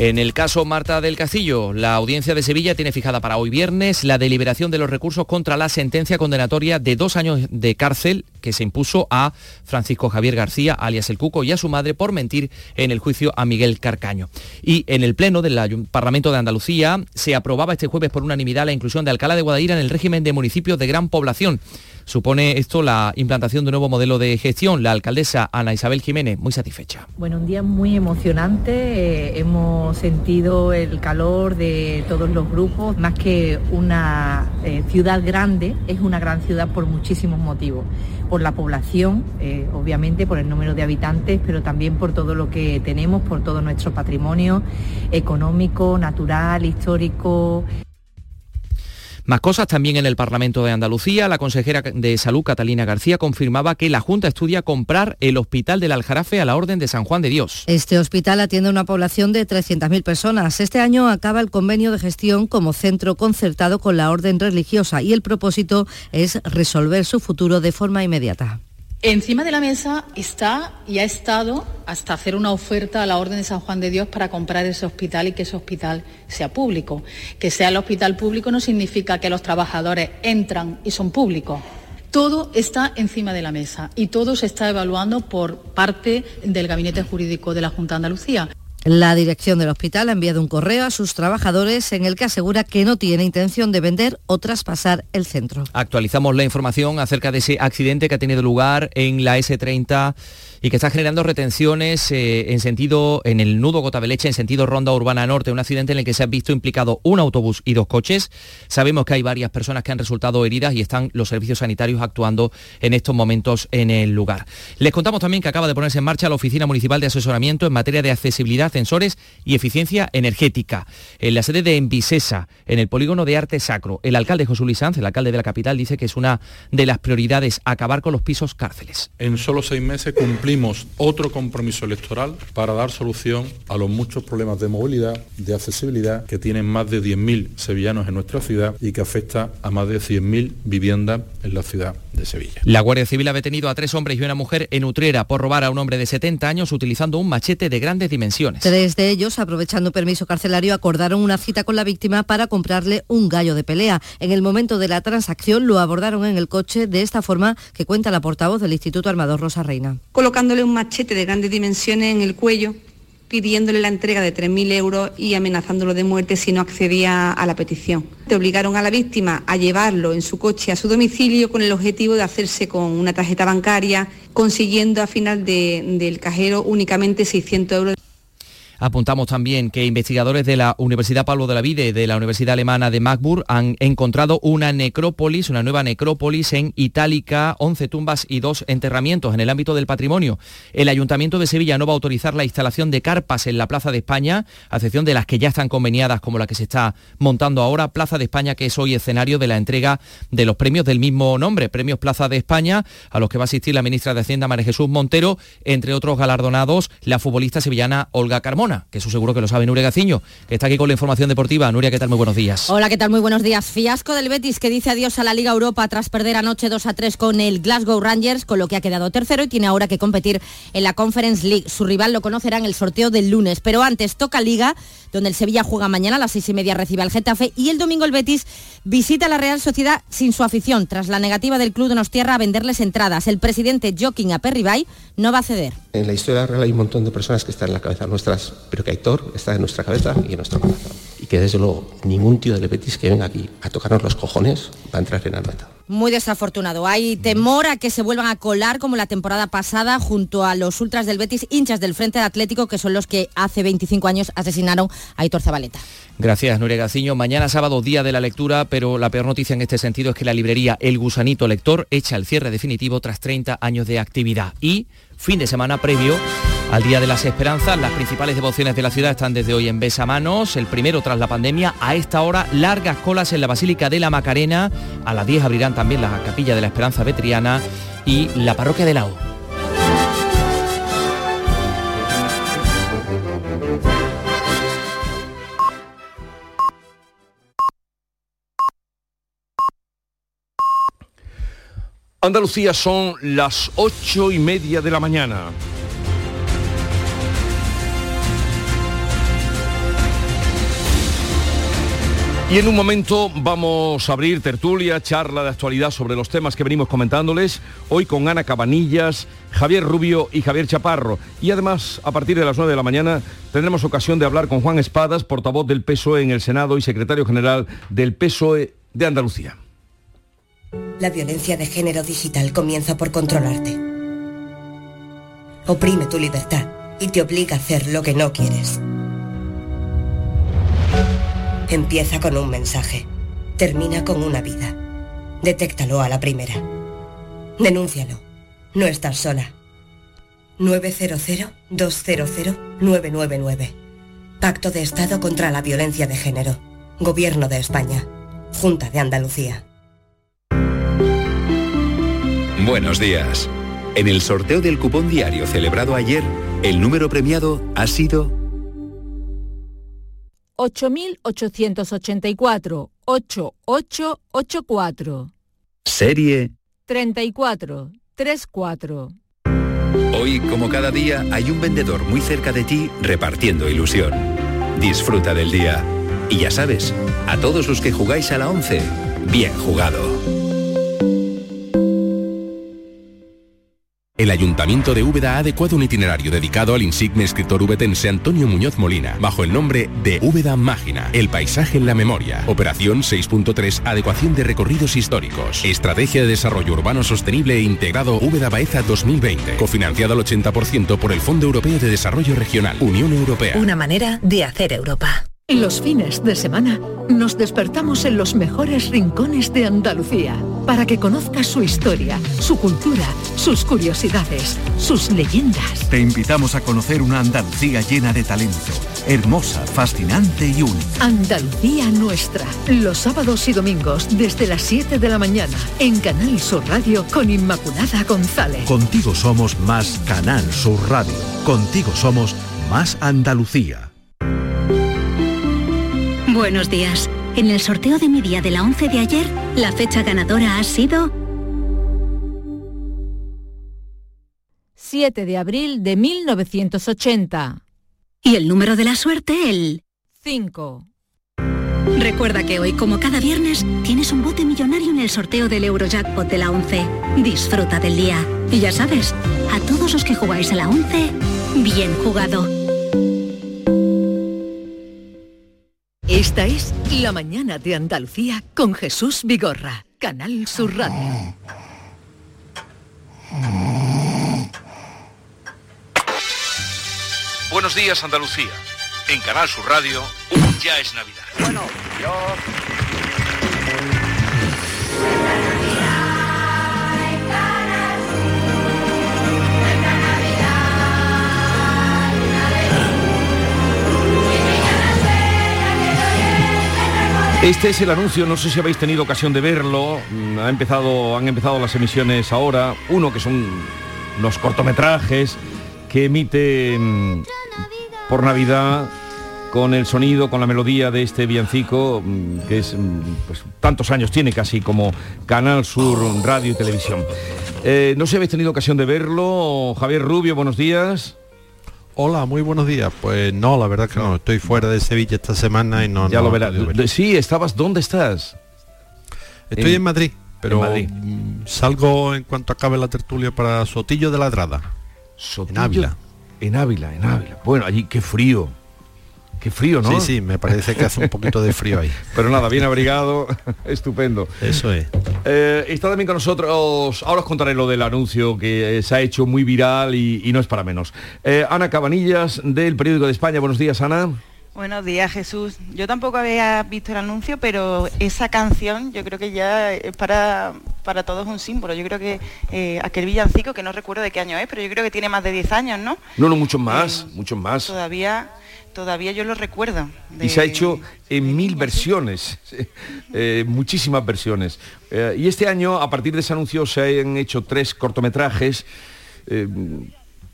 Speaker 29: En el caso Marta del Castillo, la audiencia de Sevilla tiene fijada para hoy viernes la deliberación de los recursos contra la sentencia condenatoria de dos años de cárcel que se impuso a Francisco Javier García, alias el Cuco, y a su madre por mentir en el juicio a Miguel Carcaño. Y en el Pleno del Parlamento de Andalucía se aprobaba este jueves por unanimidad la inclusión de Alcalá de Guadaira en el régimen de municipios de gran población. Supone esto la implantación de un nuevo modelo de gestión. La alcaldesa Ana Isabel Jiménez, muy satisfecha.
Speaker 34: Bueno, un día muy emocionante. Eh, hemos sentido el calor de todos los grupos. Más que una eh, ciudad grande, es una gran ciudad por muchísimos motivos. Por la población, eh, obviamente, por el número de habitantes, pero también por todo lo que tenemos, por todo nuestro patrimonio económico, natural, histórico.
Speaker 29: Más cosas también en el Parlamento de Andalucía. La consejera de Salud, Catalina García, confirmaba que la Junta estudia comprar el Hospital del Aljarafe a la Orden de San Juan de Dios.
Speaker 35: Este hospital atiende una población de 300.000 personas. Este año acaba el convenio de gestión como centro concertado con la Orden religiosa y el propósito es resolver su futuro de forma inmediata.
Speaker 36: Encima de la mesa está y ha estado hasta hacer una oferta a la Orden de San Juan de Dios para comprar ese hospital y que ese hospital sea público. Que sea el hospital público no significa que los trabajadores entran y son públicos. Todo está encima de la mesa y todo se está evaluando por parte del Gabinete Jurídico de la Junta de Andalucía.
Speaker 35: La dirección del hospital ha enviado un correo a sus trabajadores en el que asegura que no tiene intención de vender o traspasar el centro.
Speaker 29: Actualizamos la información acerca de ese accidente que ha tenido lugar en la S30 y que está generando retenciones eh, en sentido, en el nudo Gotabeleche, en sentido Ronda Urbana Norte, un accidente en el que se ha visto implicado un autobús y dos coches. Sabemos que hay varias personas que han resultado heridas y están los servicios sanitarios actuando en estos momentos en el lugar. Les contamos también que acaba de ponerse en marcha la Oficina Municipal de Asesoramiento en materia de accesibilidad, ascensores y eficiencia energética. En la sede de Envisesa, en el polígono de arte sacro, el alcalde José Luis Sanz, el alcalde de la capital, dice que es una de las prioridades acabar con los pisos cárceles.
Speaker 37: En solo seis meses cumplimos otro compromiso electoral para dar solución a los muchos problemas de movilidad, de accesibilidad que tienen más de 10.000 sevillanos en nuestra ciudad y que afecta a más de 100.000 viviendas en la ciudad de Sevilla.
Speaker 29: La Guardia Civil ha detenido a tres hombres y una mujer en Utrera por robar a un hombre de 70 años utilizando un machete de grandes dimensiones.
Speaker 35: Tres de ellos, aprovechando permiso carcelario, acordaron una cita con la víctima para comprarle un gallo de pelea. En el momento de la transacción lo abordaron en el coche de esta forma que cuenta la portavoz del Instituto Armador Rosa Reina
Speaker 38: colocándole un machete de grandes dimensiones en el cuello, pidiéndole la entrega de 3.000 euros y amenazándolo de muerte si no accedía a la petición. Te obligaron a la víctima a llevarlo en su coche a su domicilio con el objetivo de hacerse con una tarjeta bancaria, consiguiendo a final del cajero únicamente 600 euros.
Speaker 29: Apuntamos también que investigadores de la Universidad Pablo de la Vide y de la Universidad Alemana de Magburg han encontrado una necrópolis, una nueva necrópolis en Itálica, 11 tumbas y dos enterramientos en el ámbito del patrimonio. El Ayuntamiento de Sevilla no va a autorizar la instalación de carpas en la Plaza de España, a excepción de las que ya están conveniadas como la que se está montando ahora, Plaza de España, que es hoy escenario de la entrega de los premios del mismo nombre, Premios Plaza de España, a los que va a asistir la ministra de Hacienda María Jesús Montero, entre otros galardonados, la futbolista sevillana Olga Carmona que eso seguro que lo sabe Nuria Gaciño, que está aquí con la información deportiva. Nuria, ¿qué tal? Muy buenos días.
Speaker 28: Hola, ¿qué tal? Muy buenos días. Fiasco del Betis que dice adiós a la Liga Europa tras perder anoche 2 a 3 con el Glasgow Rangers, con lo que ha quedado tercero y tiene ahora que competir en la Conference League. Su rival lo conocerá en el sorteo del lunes, pero antes toca Liga, donde el Sevilla juega mañana a las seis y media, recibe al Getafe y el domingo el Betis visita la Real Sociedad sin su afición, tras la negativa del club de Nostierra a venderles entradas. El presidente Joaquín Aperribay no va a ceder.
Speaker 39: En la historia real hay un montón de personas que están en la cabeza nuestras, pero que Aitor está en nuestra cabeza y en nuestro corazón.
Speaker 40: Que desde luego ningún tío del Betis que venga aquí a tocarnos los cojones va a entrar en Anoeta.
Speaker 28: Muy desafortunado. Hay temor a que se vuelvan a colar como la temporada pasada junto a los ultras del Betis, hinchas del Frente Atlético, que son los que hace 25 años asesinaron a Hitor Zabaleta.
Speaker 29: Gracias, Nuria Gaciño. Mañana sábado, día de la lectura, pero la peor noticia en este sentido es que la librería El Gusanito Lector echa el cierre definitivo tras 30 años de actividad. Y fin de semana previo al Día de las Esperanzas, las principales devociones de la ciudad están desde hoy en Besamanos, el primero tras la pandemia. A esta hora, largas colas en la Basílica de la Macarena. A las 10 abrirán también la Capilla de la Esperanza Vetriana y la Parroquia de la O.
Speaker 1: Andalucía son las ocho y media de la mañana. Y en un momento vamos a abrir tertulia, charla de actualidad sobre los temas que venimos comentándoles, hoy con Ana Cabanillas, Javier Rubio y Javier Chaparro. Y además, a partir de las 9 de la mañana, tendremos ocasión de hablar con Juan Espadas, portavoz del PSOE en el Senado y secretario general del PSOE de Andalucía.
Speaker 39: La violencia de género digital comienza por controlarte. Oprime tu libertad y te obliga a hacer lo que no quieres. Empieza con un mensaje. Termina con una vida. Detéctalo a la primera. Denúncialo. No estás sola. 900-200-999. Pacto de Estado contra la Violencia de Género. Gobierno de España. Junta de Andalucía.
Speaker 23: Buenos días. En el sorteo del cupón diario celebrado ayer, el número premiado ha sido
Speaker 41: 8.884 8884.
Speaker 23: Serie
Speaker 41: 34 34.
Speaker 23: Hoy, como cada día, hay un vendedor muy cerca de ti repartiendo ilusión. Disfruta del día. Y ya sabes, a todos los que jugáis a la 11, bien jugado.
Speaker 24: El Ayuntamiento de Úbeda ha adecuado un itinerario dedicado al insigne escritor ubetense Antonio Muñoz Molina, bajo el nombre de Úbeda Mágina, el paisaje en la memoria. Operación 6.3, adecuación de recorridos históricos. Estrategia de desarrollo urbano sostenible e integrado Úbeda Baeza 2020, cofinanciado al 80% por el Fondo Europeo de Desarrollo Regional, Unión Europea.
Speaker 25: Una manera de hacer Europa. Los fines de semana nos despertamos en los mejores rincones de Andalucía para que conozcas su historia, su cultura, sus curiosidades, sus leyendas.
Speaker 42: Te invitamos a conocer una Andalucía llena de talento, hermosa, fascinante y única.
Speaker 25: Andalucía nuestra, los sábados y domingos desde las 7 de la mañana en Canal Sur Radio con Inmaculada González.
Speaker 42: Contigo somos más Canal Sur Radio. Contigo somos más Andalucía.
Speaker 43: Buenos días. En el sorteo de mi día de la 11 de ayer, la fecha ganadora ha sido
Speaker 41: 7 de abril de 1980.
Speaker 43: y el número de la suerte el
Speaker 41: 5.
Speaker 43: Recuerda que hoy, como cada viernes, tienes un bote millonario en el sorteo del Eurojackpot de la 11. Disfruta del día. Y ya sabes, a todos los que jugáis a la 11, bien jugado.
Speaker 25: Esta es La Mañana de Andalucía con Jesús Vigorra, Canal Sur Radio.
Speaker 1: Buenos días Andalucía. En Canal Sur Radio, ya es Navidad.
Speaker 44: Bueno, yo...
Speaker 1: Este es el anuncio, no sé si habéis tenido ocasión de verlo. mm, Ha empezado, han empezado las emisiones ahora. Uno que son los cortometrajes que emite mm, por Navidad con el sonido, con la melodía de este villancico, mm, que es pues, tantos años tiene casi como Canal Sur Radio y Televisión. Eh, no sé si habéis tenido ocasión de verlo. Javier Rubio, buenos días.
Speaker 45: Hola, muy buenos días. Pues no, la verdad que no. Estoy fuera de Sevilla esta semana y no.
Speaker 1: Ya
Speaker 45: no
Speaker 1: lo verás. Sí, estabas. ¿Dónde estás?
Speaker 45: Estoy en, Madrid, pero
Speaker 1: en Madrid.
Speaker 45: mm, salgo en cuanto acabe la tertulia para Sotillo de la Drada.
Speaker 1: Sotillo
Speaker 45: En Ávila.
Speaker 1: En Ávila, en Ávila. Bueno, allí qué frío. Qué frío, ¿no?
Speaker 45: Sí, sí, me parece que hace un poquito de frío ahí.
Speaker 1: Pero nada, bien abrigado, estupendo.
Speaker 45: Eso es.
Speaker 1: Eh, está también con nosotros, ahora os contaré lo del anuncio que se ha hecho muy viral y, y no es para menos. Eh, Ana Cabanillas, del Periódico de España. Buenos días, Ana.
Speaker 46: Buenos días, Jesús. Yo tampoco había visto el anuncio, pero esa canción yo creo que ya es para, para todos un símbolo. Yo creo que eh, aquel villancico, que no recuerdo de qué año es, pero yo creo que tiene más de 10 años, ¿no?
Speaker 1: No, no, muchos más, muchos más.
Speaker 46: Todavía, todavía yo lo recuerdo. de-
Speaker 1: Y se ha hecho en mil versiones, eh, muchísimas versiones. Eh, y este año, a partir de ese anuncio, se han hecho tres cortometrajes eh,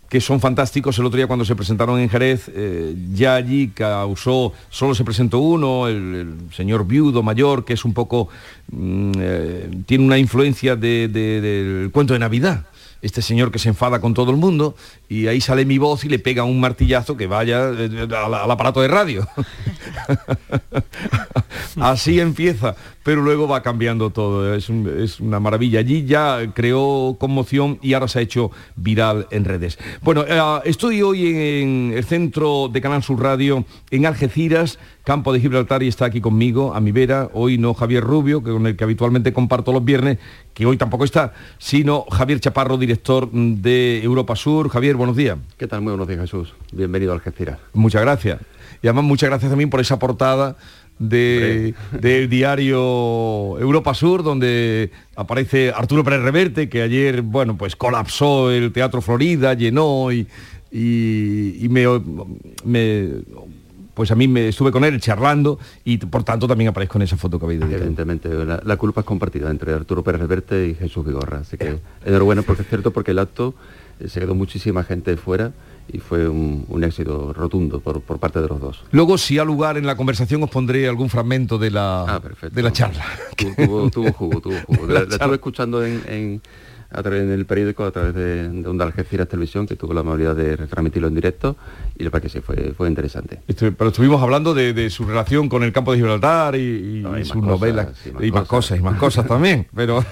Speaker 1: que son fantásticos. El otro día cuando se presentaron en Jerez, eh, ya allí causó, solo se presentó uno, el, el señor viudo mayor, que es un poco, mm, eh, tiene una influencia de- de- del cuento de Navidad. Este señor que se enfada con todo el mundo y ahí sale mi voz y le pega un martillazo que vaya eh, al, al aparato de radio. Así empieza, pero luego va cambiando todo. Es, un- es una maravilla. Allí ya creó conmoción y ahora se ha hecho viral en redes. Bueno, eh, estoy hoy en el centro de Canal Sur Radio en Algeciras, campo de Gibraltar, y está aquí conmigo, a mi vera, hoy no Javier Rubio, que con el que habitualmente comparto los viernes, que hoy tampoco está, sino Javier Chaparro, director de Europa Sur. Javier, buenos días.
Speaker 47: ¿Qué tal? Muy buenos días, Jesús. Bienvenido a Algeciras.
Speaker 1: Muchas gracias. Y además muchas gracias también por esa portada de, del diario Europa Sur, donde aparece Arturo Pérez Reverte, que ayer, bueno, pues colapsó el Teatro Florida, llenó y, y- y me, me- pues a mí me estuve con él charlando y por tanto también aparezco en esa foto que habéis dedicado.
Speaker 47: Evidentemente, la, la culpa es compartida entre Arturo Pérez Reverte y Jesús Vigorra. Así que enhorabuena porque es cierto porque el acto eh, se quedó muchísima gente fuera y fue un, un éxito rotundo por, por parte de los dos.
Speaker 1: Luego, si ha lugar en la conversación, os pondré algún fragmento de la, de la charla.
Speaker 47: Tu- Tuvo, tuvo jugo, tuvo jugo.
Speaker 1: La
Speaker 47: La, estuve escuchando en, en- a través del periódico, a través de, de Onda Algeciras Televisión, que tuvo la amabilidad de retransmitirlo en directo y la verdad que sí, fue, fue interesante.
Speaker 1: Pero estuvimos hablando de, de su relación con el campo de Gibraltar y, y- y
Speaker 47: más
Speaker 1: sus novelas
Speaker 47: sí,
Speaker 1: y más cosas. y más cosas también pero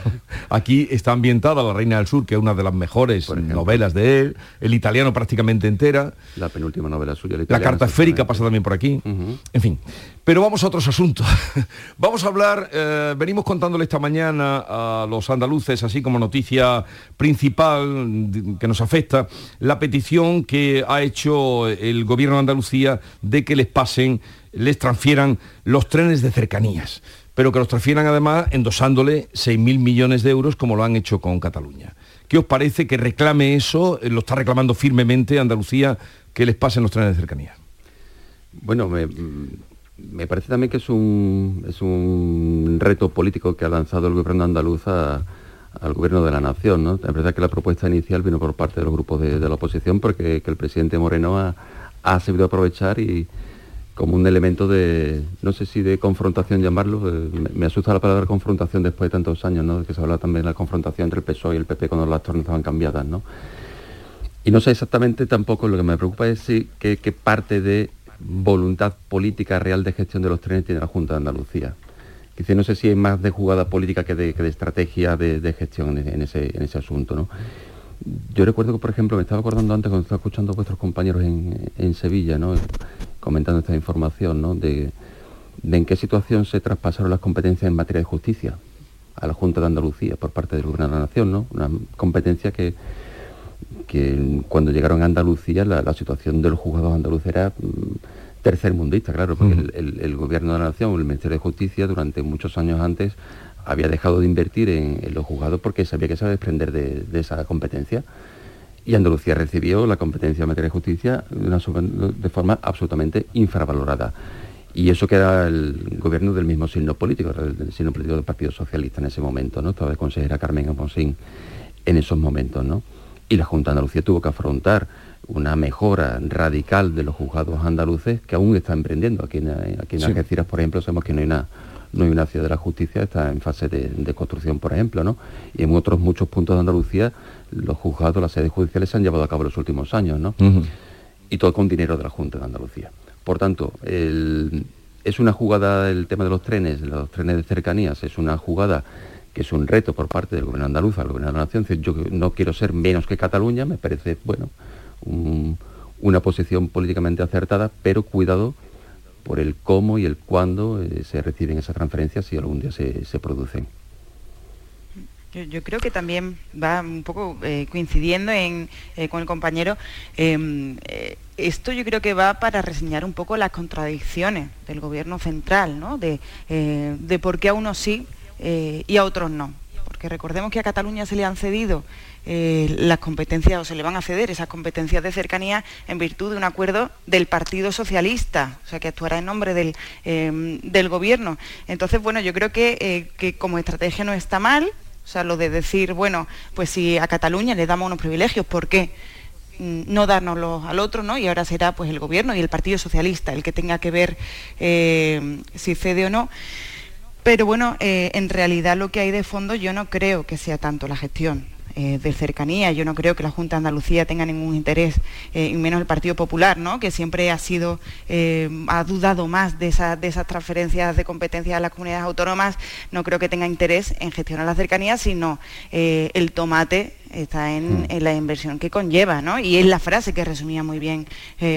Speaker 1: aquí está ambientada La Reina del Sur que es una de las mejores novelas de él el italiano prácticamente entera.
Speaker 47: La penúltima novela suya,
Speaker 1: la carta esférica pasa también por aquí. En fin pero vamos a otros asuntos vamos a hablar eh, venimos contándole esta mañana a los andaluces así como noticia principal que nos afecta la petición que ha hecho el gobierno de Andalucía de que les pasen les transfieran los trenes de cercanías pero que los transfieran además endosándole 6.000 millones de euros como lo han hecho con Cataluña. ¿Qué os parece que reclame eso? Eh, Lo está reclamando firmemente Andalucía que les pasen los trenes de cercanías.
Speaker 47: Bueno, me, me parece también que es un, es un reto político que ha lanzado el gobierno andaluz al gobierno de la nación. ¿no? Es verdad que la propuesta inicial vino por parte de los grupos de, la oposición porque que el presidente Moreno ha, ha sabido aprovechar y como un elemento de, no sé si de confrontación llamarlo, eh, me, asusta la palabra confrontación después de tantos años, ¿no? que se habla también de la confrontación entre el PSOE y el PP cuando las tornas estaban cambiadas. ¿no? Y no sé exactamente tampoco, lo que me preocupa es si, qué parte de voluntad política real de gestión de los trenes tiene la Junta de Andalucía. Quizá no sé si es más de jugada política que de, que de estrategia de, gestión en, ese, en ese asunto. ¿no? Yo recuerdo que, por ejemplo, me estaba acordando antes cuando estaba escuchando a vuestros compañeros en, Sevilla, ¿no? comentando esta información, ¿no? de, de en qué situación se traspasaron las competencias en materia de justicia a la Junta de Andalucía por parte del Gobierno de la Nación, ¿no? una competencia que, que cuando llegaron a Andalucía la, la situación de los juzgados andaluces era mm, tercermundista, claro, porque el, el- el Gobierno de la Nación, el Ministerio de Justicia, durante muchos años antes había dejado de invertir en, en los juzgados porque sabía que se iba a desprender de, de esa competencia. Y Andalucía recibió la competencia en materia de justicia de, una de forma absolutamente infravalorada. Y eso que era el gobierno del mismo signo político, era el, el signo político del Partido Socialista en ese momento, ¿no? Estaba de consejera Carmen Alfonsín en esos momentos, ¿no? Y la Junta de Andalucía tuvo que afrontar una mejora radical de los juzgados andaluces que aún está emprendiendo. Aquí en, aquí en
Speaker 1: Sí.
Speaker 47: Algeciras, por ejemplo, sabemos que no hay una no hay una ciudad de la justicia, está en fase de, de construcción, por ejemplo, ¿no? Y en otros muchos puntos de Andalucía, los juzgados, las sedes judiciales se han llevado a cabo en los últimos años, ¿no? y todo con dinero de la Junta de Andalucía. Por tanto, el- es una jugada, el tema de los trenes, los trenes de cercanías, es una jugada que es un reto por parte del gobierno andaluz al gobierno de la nación. Yo no quiero ser menos que Cataluña, me parece, bueno, un- una posición políticamente acertada, pero cuidado por el cómo y el cuándo eh, se reciben esas transferencias si algún día se, se producen.
Speaker 46: Yo, creo que también va un poco eh, coincidiendo en, eh, con el compañero. Em, esto yo creo que va para reseñar un poco las contradicciones del gobierno central, ¿no? De, de por qué a unos sí y a otros no. Porque recordemos que a Cataluña se le han cedido eh, las competencias o se le van a ceder esas competencias de cercanía en virtud de un acuerdo del Partido Socialista, o sea, que actuará en nombre del, em, gobierno. Entonces, bueno, yo creo eh, que, como estrategia no está mal, o sea, lo de decir, bueno, pues si a Cataluña le damos unos privilegios, ¿por qué? Mm, no dárnoslos al otro, ¿no? Y ahora será pues el gobierno y el Partido Socialista el que tenga que ver eh, si cede o no. Pero bueno, en realidad lo que hay de fondo yo no creo que sea tanto la gestión eh, de cercanía. Yo no creo que la Junta de Andalucía tenga ningún interés, eh, y menos el Partido Popular, ¿no? que siempre ha sido, eh, ha dudado más de, de esas transferencias de competencias a las comunidades autónomas, no creo que tenga interés en gestionar la cercanía, sino el tomate está mm. en, la inversión que conlleva, ¿no? Y es la frase que resumía muy bien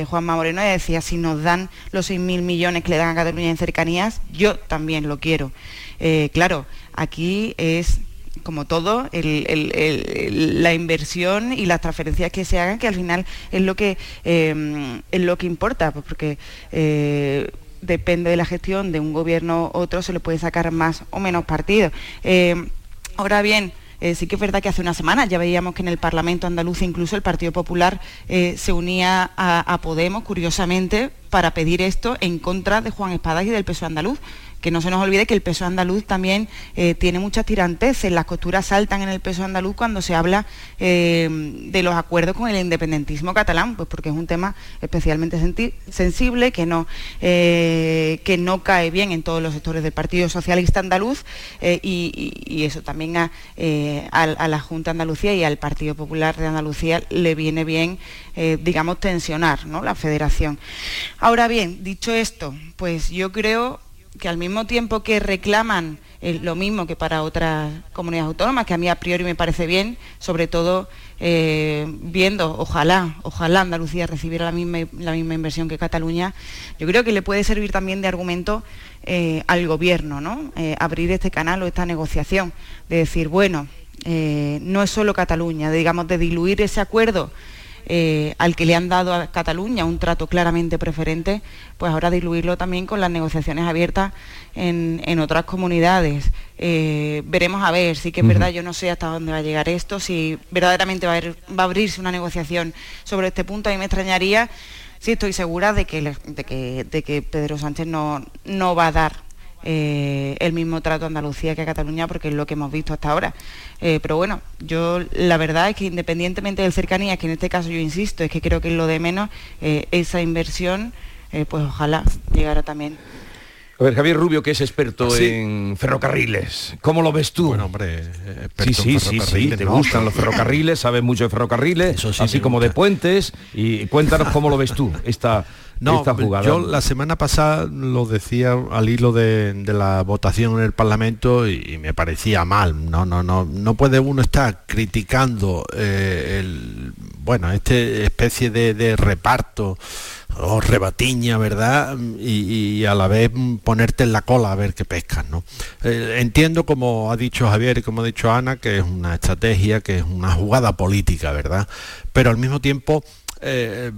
Speaker 46: Juanma Moreno, decía, si nos dan los 6.000 millones que le dan a Cataluña en cercanías, yo también lo quiero. claro, aquí es como todo, la inversión y las transferencias que se hagan, que al final es lo que, em, es lo que importa, porque eh, depende de la gestión de un gobierno u otro, se le puede sacar más o menos partido. Em, ahora bien, eh, sí que es verdad que hace una semana ya veíamos que en el Parlamento andaluz incluso el Partido Popular eh, se unía a, Podemos, curiosamente, para pedir esto en contra de Juan Espadas y del PSOE andaluz que no se nos olvide que el peso andaluz también eh, tiene muchas tiranteces, las costuras saltan en el peso andaluz cuando se habla eh, de los acuerdos con el independentismo catalán, pues porque es un tema especialmente sensible, que no, eh, que no cae bien en todos los sectores del Partido Socialista Andaluz y, eso también a, la Junta Andalucía y al Partido Popular de Andalucía le viene bien, digamos, tensionar ¿no? la federación. Ahora bien, dicho esto, pues yo creo que al mismo tiempo que reclaman eh, lo mismo que para otras comunidades autónomas, que a mí a priori me parece bien, sobre todo eh, viendo, ojalá, ojalá Andalucía recibiera la misma, la misma inversión que Cataluña, yo creo que le puede servir también de argumento eh, al gobierno, ¿no? abrir este canal o esta negociación, de decir, bueno, no es solo Cataluña, digamos, de diluir ese acuerdo eh, al que le han dado a Cataluña un trato claramente preferente, pues ahora diluirlo también con las negociaciones abiertas en, otras comunidades. Eh, veremos a ver, sí que es verdad, yo no sé hasta dónde va a llegar esto, si verdaderamente va a, abrirse una negociación sobre este punto, a mí me extrañaría, sí estoy segura de que, de que, Pedro Sánchez no, no va a dar eh, el mismo trato a Andalucía que a Cataluña, porque es lo que hemos visto hasta ahora. Eh, pero bueno, yo la verdad es que independientemente del cercanía, que en este caso yo insisto, es que creo que es lo de menos, eh, esa inversión, pues ojalá llegara también.
Speaker 1: A ver, Javier Rubio, que es experto en ferrocarriles, ¿cómo lo ves tú?
Speaker 45: Bueno, hombre,
Speaker 1: sí, sí, sí, sí, te gustan los ferrocarriles, sabes mucho de ferrocarriles, así como de puentes, y cuéntanos cómo lo ves tú, esta
Speaker 45: no, yo la semana pasada lo decía al hilo de, la votación en el Parlamento y, me parecía mal. No, no, no, no puede uno estar criticando eh, el, bueno, este especie de, reparto o rebatiña, ¿verdad? Y, a la vez ponerte en la cola a ver qué pescas, ¿no? Eh, entiendo, como ha dicho Javier y como ha dicho Ana, que es una estrategia, que es una jugada política, ¿verdad? Pero al mismo tiempo eh,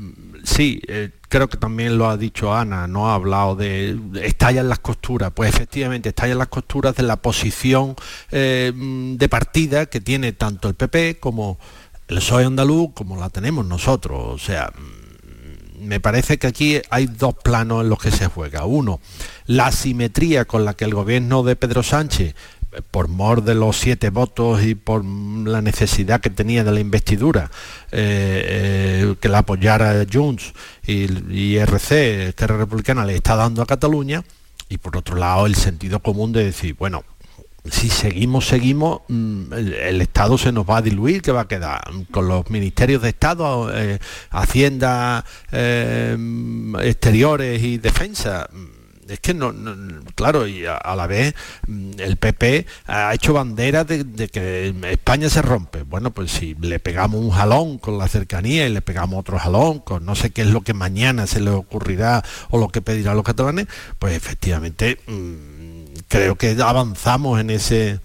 Speaker 45: sí, eh, creo que también lo ha dicho Ana, no ha hablado de, estallan las costuras. Pues efectivamente, estallan las costuras de la posición eh, de partida que tiene tanto el PP como el PSOE andaluz, como la tenemos nosotros. O sea, mm, me parece que aquí hay dos planos en los que se juega. Uno, la simetría con la que el gobierno de Pedro Sánchez por mor de los siete votos y por la necesidad que tenía de la investidura, eh, eh, que la apoyara Junts y, RC, que era republicana, le está dando a Cataluña, y por otro lado el sentido común de decir, bueno, si seguimos, seguimos, mm, el, Estado se nos va a diluir, que va a quedar con los ministerios de Estado, eh, Hacienda, Exteriores y Defensa es que no, claro, y a, la vez mm, el PP ha hecho bandera de, que España se rompe. Bueno, pues si le pegamos un jalón con la cercanía y le pegamos otro jalón con no sé qué es lo que mañana se le ocurrirá o lo que pedirán los catalanes, pues efectivamente mm, creo que avanzamos en ese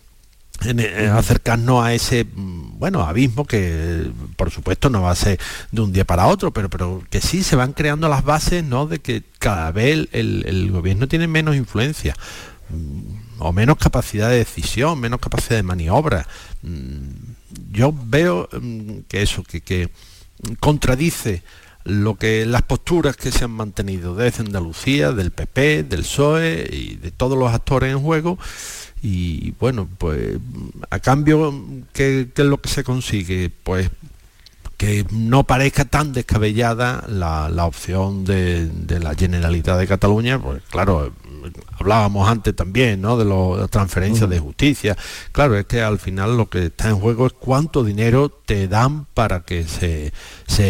Speaker 45: en, acercarnos a ese mm, bueno abismo que por supuesto no va a ser de un día para otro pero pero que sí se van creando las bases no de que cada vez el, gobierno tiene menos influencia mm, o menos capacidad de decisión menos capacidad de maniobra. Mm, yo veo que eso que, que contradice lo que las posturas que se han mantenido desde Andalucía, del PP, del PSOE y de todos los actores en juego y bueno, pues a cambio, ¿qué, es lo que se consigue? Pues que no parezca tan descabellada la, opción de, la Generalitat de Cataluña, pues claro, hablábamos antes también ¿no? de las transferencias de justicia. Claro, es que al final lo que está en juego es cuánto dinero te dan para que se,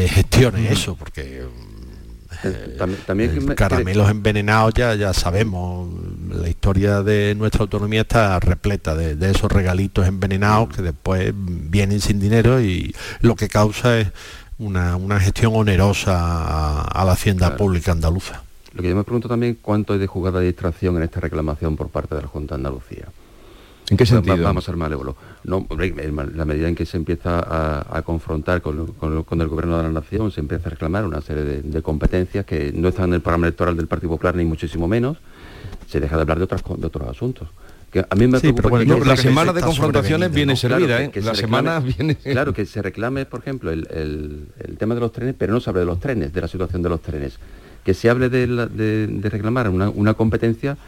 Speaker 45: gestione eso, porque eh, también, caramelos envenenados ya, ya sabemos, la historia de nuestra autonomía está repleta de, esos regalitos envenenados que después vienen sin dinero y lo que causa es una, gestión onerosa a, la hacienda pública andaluza.
Speaker 47: Lo que yo me pregunto también cuánto hay de jugada de distracción en esta reclamación por parte de la Junta de Andalucía.
Speaker 1: ¿En qué sentido?
Speaker 47: vamos a ser malévolos. No, la medida en que se empieza a, confrontar con, el gobierno de la nación, se empieza a reclamar una serie de, competencias que no están en el programa electoral del Partido Popular, ni muchísimo menos, se deja de hablar de, otras, de otros asuntos. Que a mí me
Speaker 1: la semana de confrontaciones viene servida, ¿eh? la semana viene...
Speaker 47: Claro, que se reclame, por ejemplo, el, tema de los trenes, pero no se hable de los trenes, de la situación de los trenes. Que se hable de, reclamar una competencia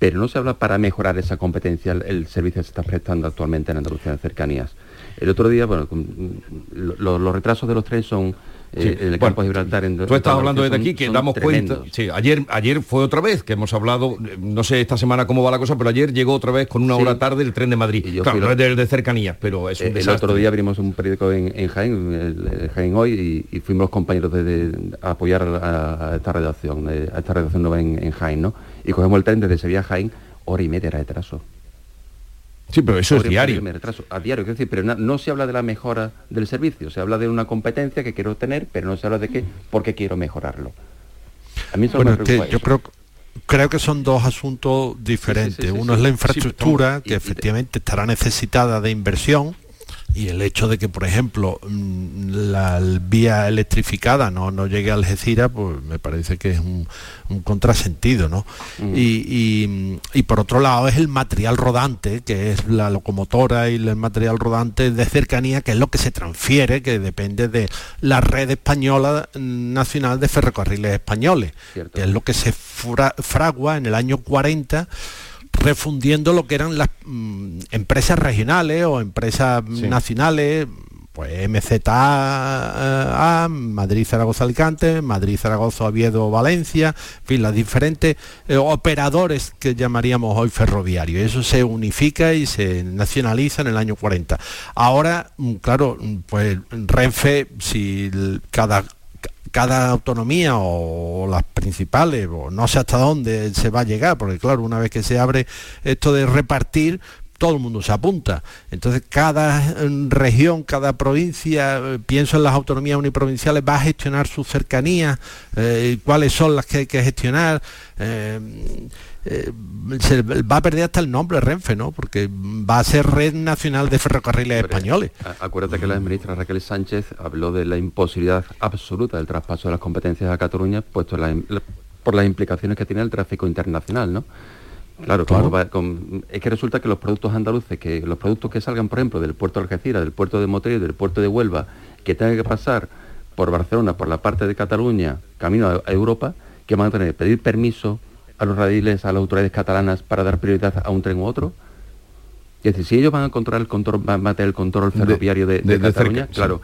Speaker 47: pero no se habla para mejorar esa competencia, el, servicio que se está prestando actualmente en Andalucía de cercanías. El otro día, bueno, los retrasos de los trenes son eh, en el campo de Gibraltar. En,
Speaker 1: tú estás hablando desde aquí, que damos cuenta. Sí, ayer, ayer fue otra vez que hemos hablado, no sé esta semana cómo va la cosa, pero ayer llegó otra vez con una hora tarde el tren de Madrid. Y claro, no es de, cercanías, pero es un
Speaker 47: eh, El otro día abrimos un periódico en, Jaén, el, Jaén Hoy, y, fuimos los compañeros de, apoyar a, esta redacción, a esta redacción nueva en, en Jaén, ¿no? Y cogemos el tren desde Sevilla a Jaén, hora y media de retraso.
Speaker 1: Sí, pero eso es diario.
Speaker 47: Retraso, a diario, decir, pero no, se habla de la mejora del servicio, se habla de una competencia que quiero tener, pero no se habla de qué, porque quiero mejorarlo.
Speaker 45: A mí bueno, yo creo creo que son dos asuntos diferentes. Uno es la infraestructura, que efectivamente estará necesitada de inversión, y el hecho de que, por ejemplo, mm, la vía electrificada no, no llegue a Algeciras, pues me parece que es un, contrasentido, ¿no? Mm. Y, por otro lado es el material rodante, que es la locomotora y el material rodante de cercanía, que es lo que se transfiere, que depende de la red española mm, nacional de ferrocarriles españoles, que es lo que se fragua en el año 40 refundiendo lo que eran las mm, empresas regionales o empresas nacionales, pues MZA, Madrid, Zaragoza, Alicante, Madrid, Zaragoza, Oviedo, Valencia, en fin, las diferentes eh, operadores que llamaríamos hoy ferroviarios. Eso se unifica y se nacionaliza en el año 40. Ahora, mm, claro, mm, pues Renfe, si cada cada autonomía o las principales, o no sé hasta dónde se va a llegar, porque claro, una vez que se abre esto de repartir, todo el mundo se apunta. Entonces cada mm, región, cada provincia, eh, pienso en las autonomías uniprovinciales, va a gestionar sus cercanías, eh, cuáles son las que hay que gestionar. Eh, eh, se va a perder hasta el nombre Renfe, ¿no? Porque va a ser Red Nacional de Ferrocarriles Españoles.
Speaker 47: Acuérdate que la ministra Raquel Sánchez habló de la imposibilidad absoluta del traspaso de las competencias a Cataluña, puesto por las implicaciones que tiene el tráfico internacional, ¿no? Claro, claro. es que resulta que los productos andaluces, que los productos que salgan, por ejemplo, del puerto de Algeciras, del puerto de Motril, del puerto de Huelva, que tengan que pasar por Barcelona, por la parte de Cataluña, camino a Europa, que van a tener que pedir permiso, a los radiles, a las autoridades catalanas para dar prioridad a un tren u otro? Es decir, si ellos van a controlar el control, van a tener el control ferroviario de, Cataluña, claro,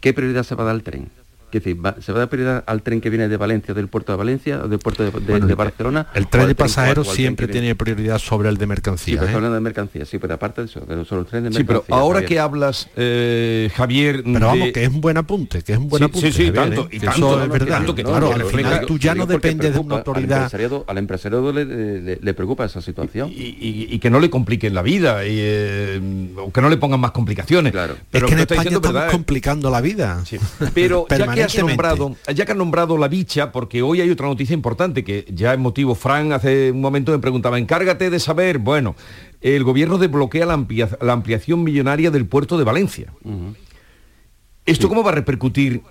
Speaker 47: ¿qué prioridad se va a dar al tren? Es decir, ¿se va a dar prioridad al tren que viene de Valencia, del puerto de Valencia, o del puerto de, Barcelona?
Speaker 45: El tren de pasajeros siempre tiene prioridad sobre el de mercancías.
Speaker 47: Sí,
Speaker 45: ¿eh?
Speaker 47: hablando de mercancías, sí, pero aparte de eso, de los trenes
Speaker 1: de mercancías. Sí, pero ahora que hablas, eh, Javier...
Speaker 45: Pero vamos, que es un buen apunte, que es un buen apunte.
Speaker 1: Sí, sí, tanto,
Speaker 45: y tanto, es verdad. que, claro, al final tú ya no dependes de una autoridad...
Speaker 47: Al empresariado, le, preocupa esa situación.
Speaker 1: Y, que no le compliquen la vida, y, eh, o que no le pongan más complicaciones.
Speaker 45: Claro. Pero es que en España estamos complicando la vida.
Speaker 1: Pero ya que has nombrado ya que han nombrado la bicha, porque hoy hay otra noticia importante que ya es motivo, Fran hace un momento me preguntaba, encárgate de saber, bueno, el gobierno desbloquea la, ampliación millonaria del puerto de Valencia. ¿Esto cómo va a repercutir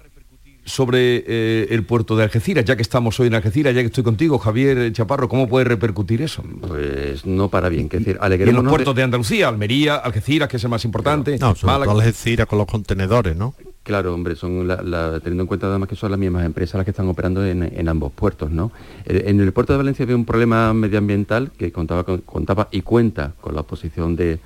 Speaker 1: sobre eh, el puerto de Algeciras, ya que estamos hoy en Algeciras, ya que estoy contigo, Javier Chaparro, ¿cómo puede repercutir eso?
Speaker 47: Pues no para bien, que decir,
Speaker 1: y en los puertos de... Andalucía, Almería, Algeciras, que es el más importante.
Speaker 45: No, sobre Algeciras con los contenedores, ¿no?
Speaker 47: Claro, hombre, son teniendo en cuenta además que son las mismas empresas las que están operando en, ambos puertos, ¿no? En el puerto de Valencia había un problema medioambiental que contaba, y cuenta con la oposición de,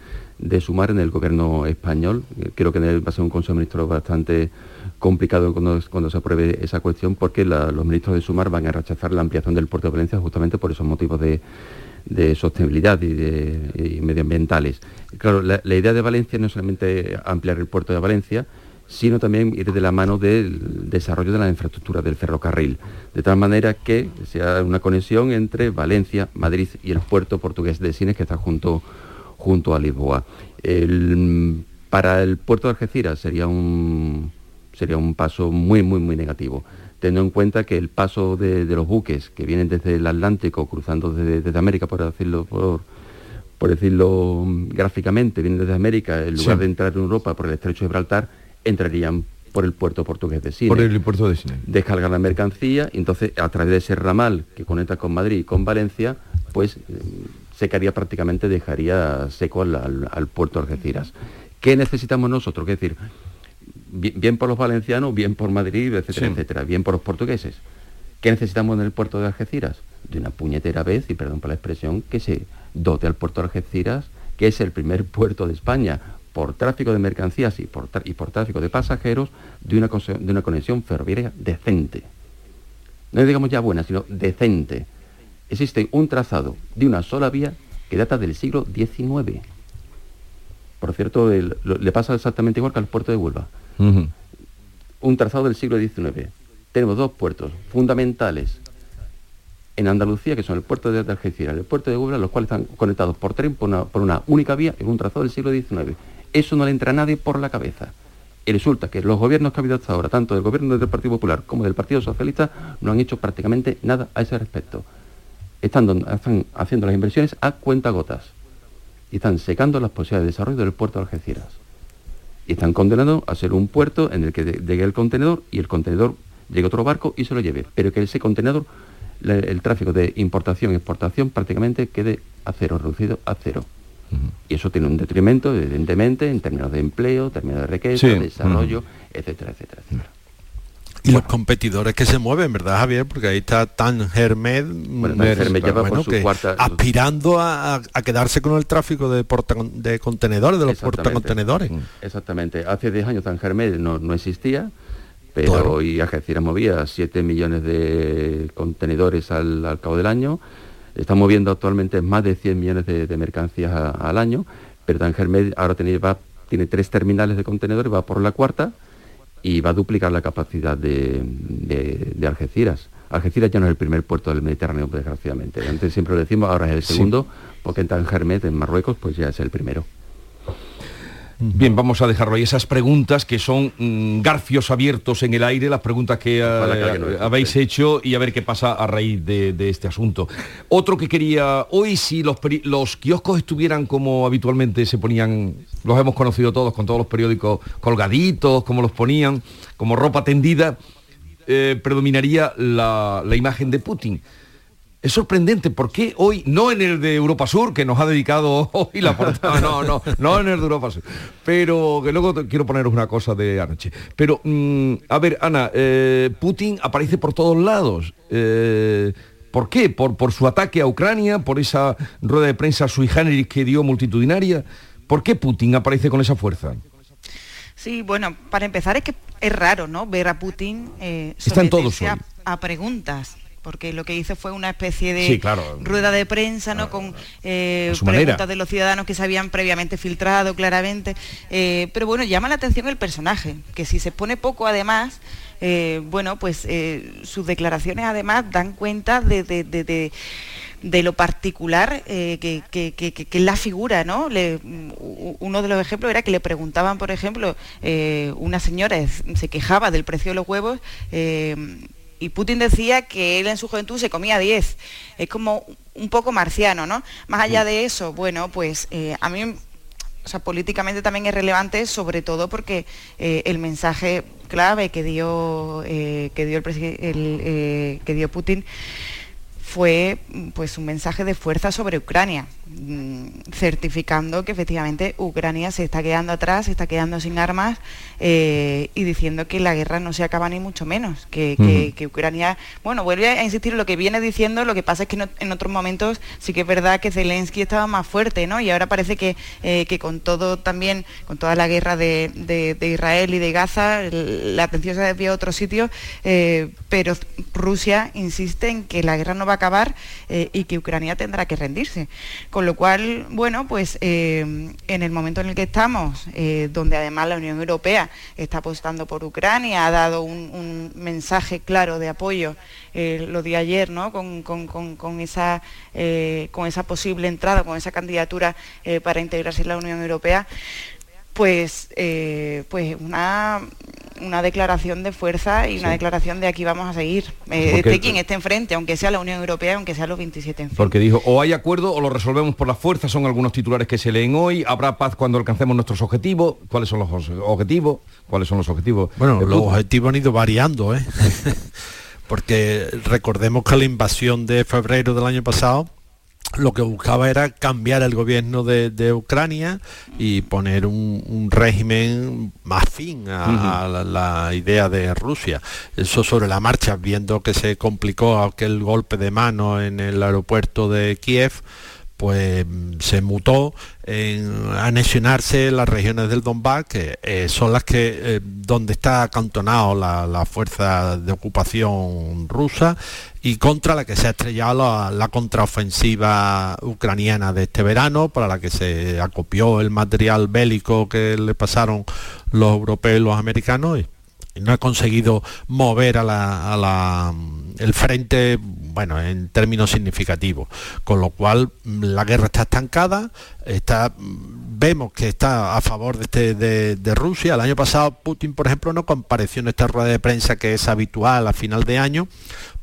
Speaker 47: Sumar en el gobierno español. Eh, creo que va a ser un Consejo de Ministros bastante complicado cuando, se apruebe esa cuestión porque los ministros de Sumar van a rechazar la ampliación del puerto de Valencia justamente por esos motivos de, sostenibilidad y, de, medioambientales. Claro, la, idea de Valencia no es solamente ampliar el puerto de Valencia, sino también ir de la mano del desarrollo de la infraestructura del ferrocarril, de tal manera que sea una conexión entre Valencia, Madrid y el puerto portugués de Sines que está junto, junto a Lisboa. para el puerto de Algeciras sería un, sería un paso muy, muy, muy negativo, teniendo en cuenta que el paso de, los buques que vienen desde el Atlántico, cruzando desde, América, por decirlo, por, decirlo gráficamente, vienen desde América, en lugar de entrar en Europa por el estrecho de Gibraltar, entrarían por el puerto portugués de Sines.
Speaker 1: Por el puerto de Sines.
Speaker 47: Descargan la mercancía y entonces a través de ese ramal que conecta con Madrid y con Valencia, pues eh, secaría prácticamente, dejaría seco al, puerto de Algeciras. ¿Qué necesitamos nosotros? Es decir, bien, por los valencianos, bien por Madrid, etcétera, etcétera, bien por los portugueses. ¿Qué necesitamos en el puerto de Algeciras? De una puñetera vez, y perdón por la expresión, que se dote al puerto de Algeciras, que es el primer puerto de España, por tráfico de mercancías y por, y por tráfico de pasajeros de una, de una conexión ferroviaria decente. No digamos ya buena, sino decente. Existe un trazado de una sola vía que data del siglo XIX. Por cierto, le pasa exactamente igual que al puerto de Huelva. Un trazado del siglo XIX. Tenemos dos puertos fundamentales en Andalucía, que son el puerto de Algeciras y el puerto de Huelva, los cuales están conectados por tren por una, por una única vía en un trazado del siglo XIX. Eso no le entra a nadie por la cabeza. Y resulta que los gobiernos que ha habido hasta ahora, tanto del gobierno del Partido Popular como del Partido Socialista, no han hecho prácticamente nada a ese respecto. Están, haciendo las inversiones a cuenta gotas. Y están secando las posibilidades de desarrollo del puerto de Algeciras. Y están condenando a ser un puerto en el que llegue el contenedor y el contenedor llegue otro barco y se lo lleve. Pero que ese contenedor, el tráfico de importación y exportación prácticamente quede a cero, reducido a cero. Y eso tiene un detrimento, evidentemente, en términos de empleo, términos de riqueza, de desarrollo, etcétera, etcétera, etcétera.
Speaker 45: Y los competidores que se mueven, ¿verdad, Javier? Porque ahí está Tan Hermed, aspirando a, quedarse con el tráfico de, de contenedores, de los portacontenedores.
Speaker 47: Exactamente. Hace 10 años Tan Hermed no, existía, pero hoy Algeciras movía 7 millones de contenedores al cabo del año Está moviendo actualmente más de 100 millones de, mercancías al año, pero Tangermed ahora tiene, tiene tres terminales de contenedores, va por la cuarta y va a duplicar la capacidad de, Algeciras. Algeciras ya no es el primer puerto del Mediterráneo, desgraciadamente. Antes siempre lo decimos, ahora es el segundo, porque en Tangermed, en Marruecos, pues ya es el primero.
Speaker 1: Bien, vamos a dejarlo ahí. Esas preguntas que son mm, garfios abiertos en el aire, las preguntas que, eh, habéis hecho y a ver qué pasa a raíz de, este asunto. Otro que quería, hoy si los, los kioscos estuvieran como habitualmente se ponían, los hemos conocido todos con todos los periódicos colgaditos, como los ponían, como ropa tendida, eh, predominaría la, la imagen de Putin es sorprendente, ¿por qué hoy, no en el de Europa Sur, que nos ha dedicado hoy la portada, no, no, no en el de Europa Sur, pero que luego quiero poneros una cosa de anoche. Pero, mm, a ver, Ana, eh, Putin aparece por todos lados. Eh, ¿Por qué? ¿Por, ¿Por su ataque a Ucrania? ¿Por esa rueda de prensa sui generis que dio multitudinaria? ¿Por qué Putin aparece con esa fuerza?
Speaker 46: Sí, bueno, para empezar es que es raro, ¿no? Ver a Putin eh,
Speaker 1: Están todos
Speaker 46: a, a preguntas porque lo que hizo fue una especie de
Speaker 1: Sí, claro.
Speaker 46: rueda de prensa, ¿no? Con eh,
Speaker 1: a su
Speaker 46: preguntas
Speaker 1: manera.
Speaker 46: de los ciudadanos que se habían previamente filtrado claramente. Eh, pero bueno, llama la atención el personaje, que si se expone poco además, eh, bueno, pues eh, sus declaraciones además dan cuenta de, de- de- de- de lo particular eh, que, que- que- que- la figura, ¿no? Le- uno de los ejemplos era que le preguntaban, por ejemplo, eh, una señora se quejaba del precio de los huevos eh, y Putin decía que él en su juventud se comía 10. Es como un poco marciano, ¿no? Más allá de eso, bueno, pues eh, a mí o sea, políticamente también es relevante, sobre todo porque eh, el mensaje clave que dio eh, que dio el, que dio Putin fue pues un mensaje de fuerza sobre Ucrania, mm, certificando que efectivamente Ucrania se está quedando atrás, se está quedando sin armas eh, y diciendo que la guerra no se acaba ni mucho menos, que, que- Ucrania, bueno, vuelve a insistir en lo que viene diciendo, lo que pasa es que no- en otros momentos sí que es verdad que Zelensky estaba más fuerte, ¿no? Y ahora parece que, eh, que con todo también, con toda la guerra de, de- de Israel y de Gaza, el- la atención se ha desviado a otros sitios, eh, pero Rusia insiste en que la guerra no va a acabar eh, y que Ucrania tendrá que rendirse. Con lo cual, bueno, pues eh, en el momento en el que estamos, eh, donde además la Unión Europea está apostando por Ucrania, ha dado un, mensaje claro de apoyo, lo de ayer, ¿no? Con, con- con- esa, con esa posible entrada, con esa candidatura para integrarse en la Unión Europea, pues, eh, pues una, una declaración de fuerza y una declaración de aquí vamos a seguir. Eh,
Speaker 1: Porque-
Speaker 46: esté quien esté enfrente, aunque sea la Unión Europea, aunque sea los 27 en fin.
Speaker 1: Porque dijo, o hay acuerdo o lo resolvemos por la fuerza, son algunos titulares que se leen hoy, habrá paz cuando alcancemos nuestros objetivos. ¿Cuáles son los os- objetivos? ¿Cuáles son los objetivos?
Speaker 45: Bueno,
Speaker 1: de
Speaker 45: los
Speaker 1: Putin?
Speaker 45: objetivos han ido variando, ¿eh? Porque recordemos que la invasión de febrero del año pasado lo que buscaba era cambiar el gobierno de, de Ucrania y poner un, un régimen más fin a, a la, la idea de Rusia. Eso sobre la marcha, viendo que se complicó aquel golpe de mano en el aeropuerto de Kiev, pues mm, se mutó en anexionarse las regiones del Donbass, que eh, son las que eh, donde está acantonado la, la fuerza de ocupación rusa y contra la que se ha estrellado la, la contraofensiva ucraniana de este verano, para la que se acopió el material bélico que le pasaron los europeos y los americanos. y- no ha conseguido mover a la, a el frente bueno en términos significativos con lo cual la guerra está estancada está vemos que está a favor de, este, de Rusia el año pasado Putin por ejemplo no compareció en esta rueda de prensa que es habitual a final de año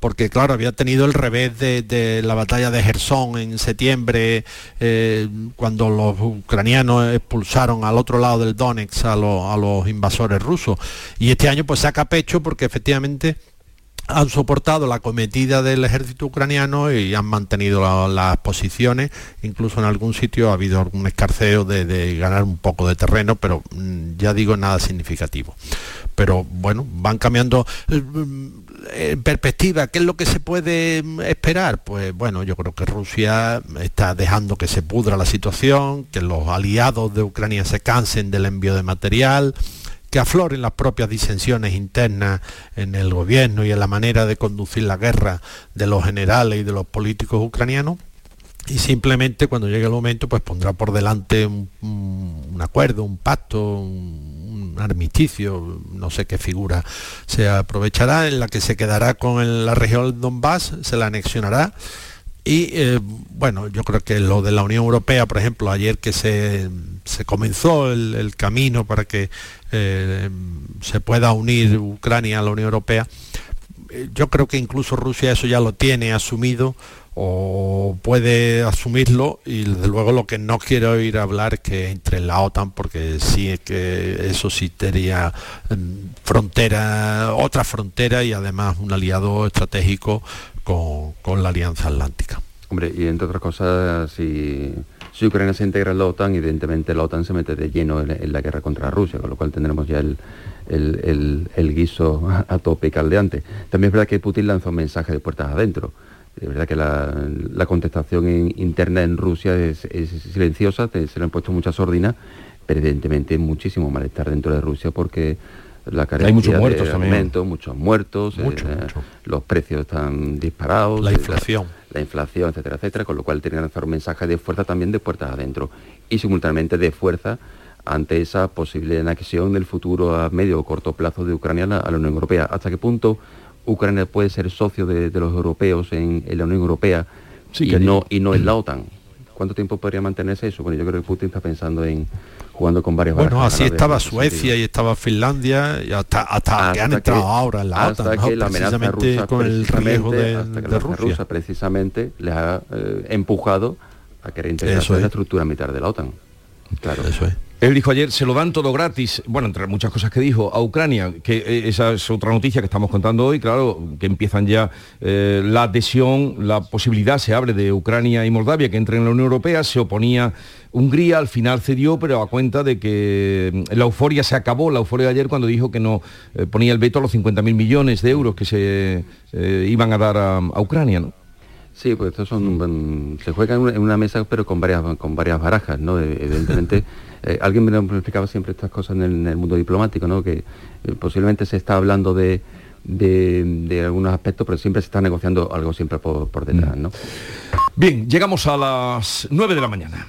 Speaker 45: porque claro, había tenido el revés de, la batalla de Gerson en septiembre, eh, cuando los ucranianos expulsaron al otro lado del Donetsk a, los- invasores rusos. Y este año pues saca pecho porque efectivamente han soportado la cometida del ejército ucraniano y han mantenido la- las posiciones, incluso en algún sitio ha habido algún escarceo de, ganar un poco de terreno, pero mm, ya digo nada significativo. Pero bueno, van cambiando eh, en perspectiva, ¿qué es lo que se puede mm, esperar? Pues bueno, yo creo que Rusia está dejando que se pudra la situación, que los aliados de Ucrania se cansen del envío de material, que afloren las propias disensiones internas en el gobierno y en la manera de conducir la guerra de los generales y de los políticos ucranianos y simplemente cuando llegue el momento pues pondrá por delante un, acuerdo, un pacto, un, armisticio, no sé qué figura se aprovechará, en la que se quedará con la región Donbass, se la anexionará. Y eh, bueno, yo creo que lo de la Unión Europea, por ejemplo, ayer que se, se comenzó el, el camino para que eh, se pueda unir Ucrania a la Unión Europea, eh, yo creo que incluso Rusia eso ya lo tiene asumido o puede asumirlo y desde luego lo que no quiero oír hablar que entre en la OTAN porque sí es que eso sí sería em, frontera, otra frontera y además un aliado estratégico con, con la Alianza Atlántica.
Speaker 47: Hombre, y entre otras cosas, si, Ucrania se integra en la OTAN, evidentemente la OTAN se mete de lleno en, la guerra contra Rusia, con lo cual tendremos ya el, el- el- guiso a, a tope caldeante. También es verdad que Putin lanzó un mensaje de puertas adentro. Es verdad que la, la contestación en- interna en Rusia es, es silenciosa, te- se le han puesto mucha sordina, pero evidentemente muchísimo malestar dentro de Rusia porque la
Speaker 1: Hay muchos muertos
Speaker 47: de
Speaker 1: también.
Speaker 47: alimentos, muchos muertos,
Speaker 45: Mucho,
Speaker 47: eh,
Speaker 45: mucho.
Speaker 47: los precios están disparados,
Speaker 45: La
Speaker 47: eh,
Speaker 45: inflación.
Speaker 47: la, inflación, etcétera, etcétera, con lo cual tienen que lanzar un mensaje de fuerza también de puertas adentro y simultáneamente de fuerza ante esa posible anexión del futuro a medio o corto plazo de Ucrania la, a la Unión Europea. ¿Hasta qué punto Ucrania puede ser socio de, de los europeos en, en la Unión Europea
Speaker 1: Sí,
Speaker 47: y,
Speaker 1: que
Speaker 47: no, y no en la OTAN? ¿Cuánto tiempo podría mantenerse eso? Bueno, yo creo que Putin está pensando en jugando con varias
Speaker 45: Bueno, así estaba Suecia y estaba Finlandia y hasta, hasta, que han entrado
Speaker 47: que-
Speaker 45: ahora en la
Speaker 47: hasta
Speaker 45: OTAN, ¿no?
Speaker 47: que la amenaza
Speaker 45: precisamente
Speaker 47: rusa,
Speaker 45: con el riesgo de,
Speaker 47: hasta que
Speaker 45: de
Speaker 47: la
Speaker 45: Rusia.
Speaker 47: rusa precisamente les ha eh, empujado a querer integrarse en la
Speaker 45: es.
Speaker 47: estructura militar de la OTAN. Claro.
Speaker 45: Eso es.
Speaker 1: Él dijo ayer, se lo dan todo gratis, bueno, entre muchas cosas que dijo, a Ucrania, que eh, esa es otra noticia que estamos contando hoy, claro, que empiezan ya eh, la adhesión, la posibilidad se abre de Ucrania y Moldavia que entren en la Unión Europea, se oponía Hungría, al final cedió, pero a cuenta de que mm, la euforia se acabó, la euforia de ayer cuando dijo que no eh, ponía el veto a los 50.000 millones de euros que se eh, iban a dar a, a Ucrania, ¿no?
Speaker 47: Sí, pues estos son mm, se juega en una, mesa pero con varias con varias barajas, ¿no? Eh, Evidentemente, eh, alguien me explicaba siempre estas cosas en el, en el mundo diplomático, ¿no? Que eh, posiblemente se está hablando de, de, de algunos aspectos, pero siempre se está negociando algo siempre por, por detrás, ¿no?
Speaker 1: Bien, llegamos a las 9 de la mañana.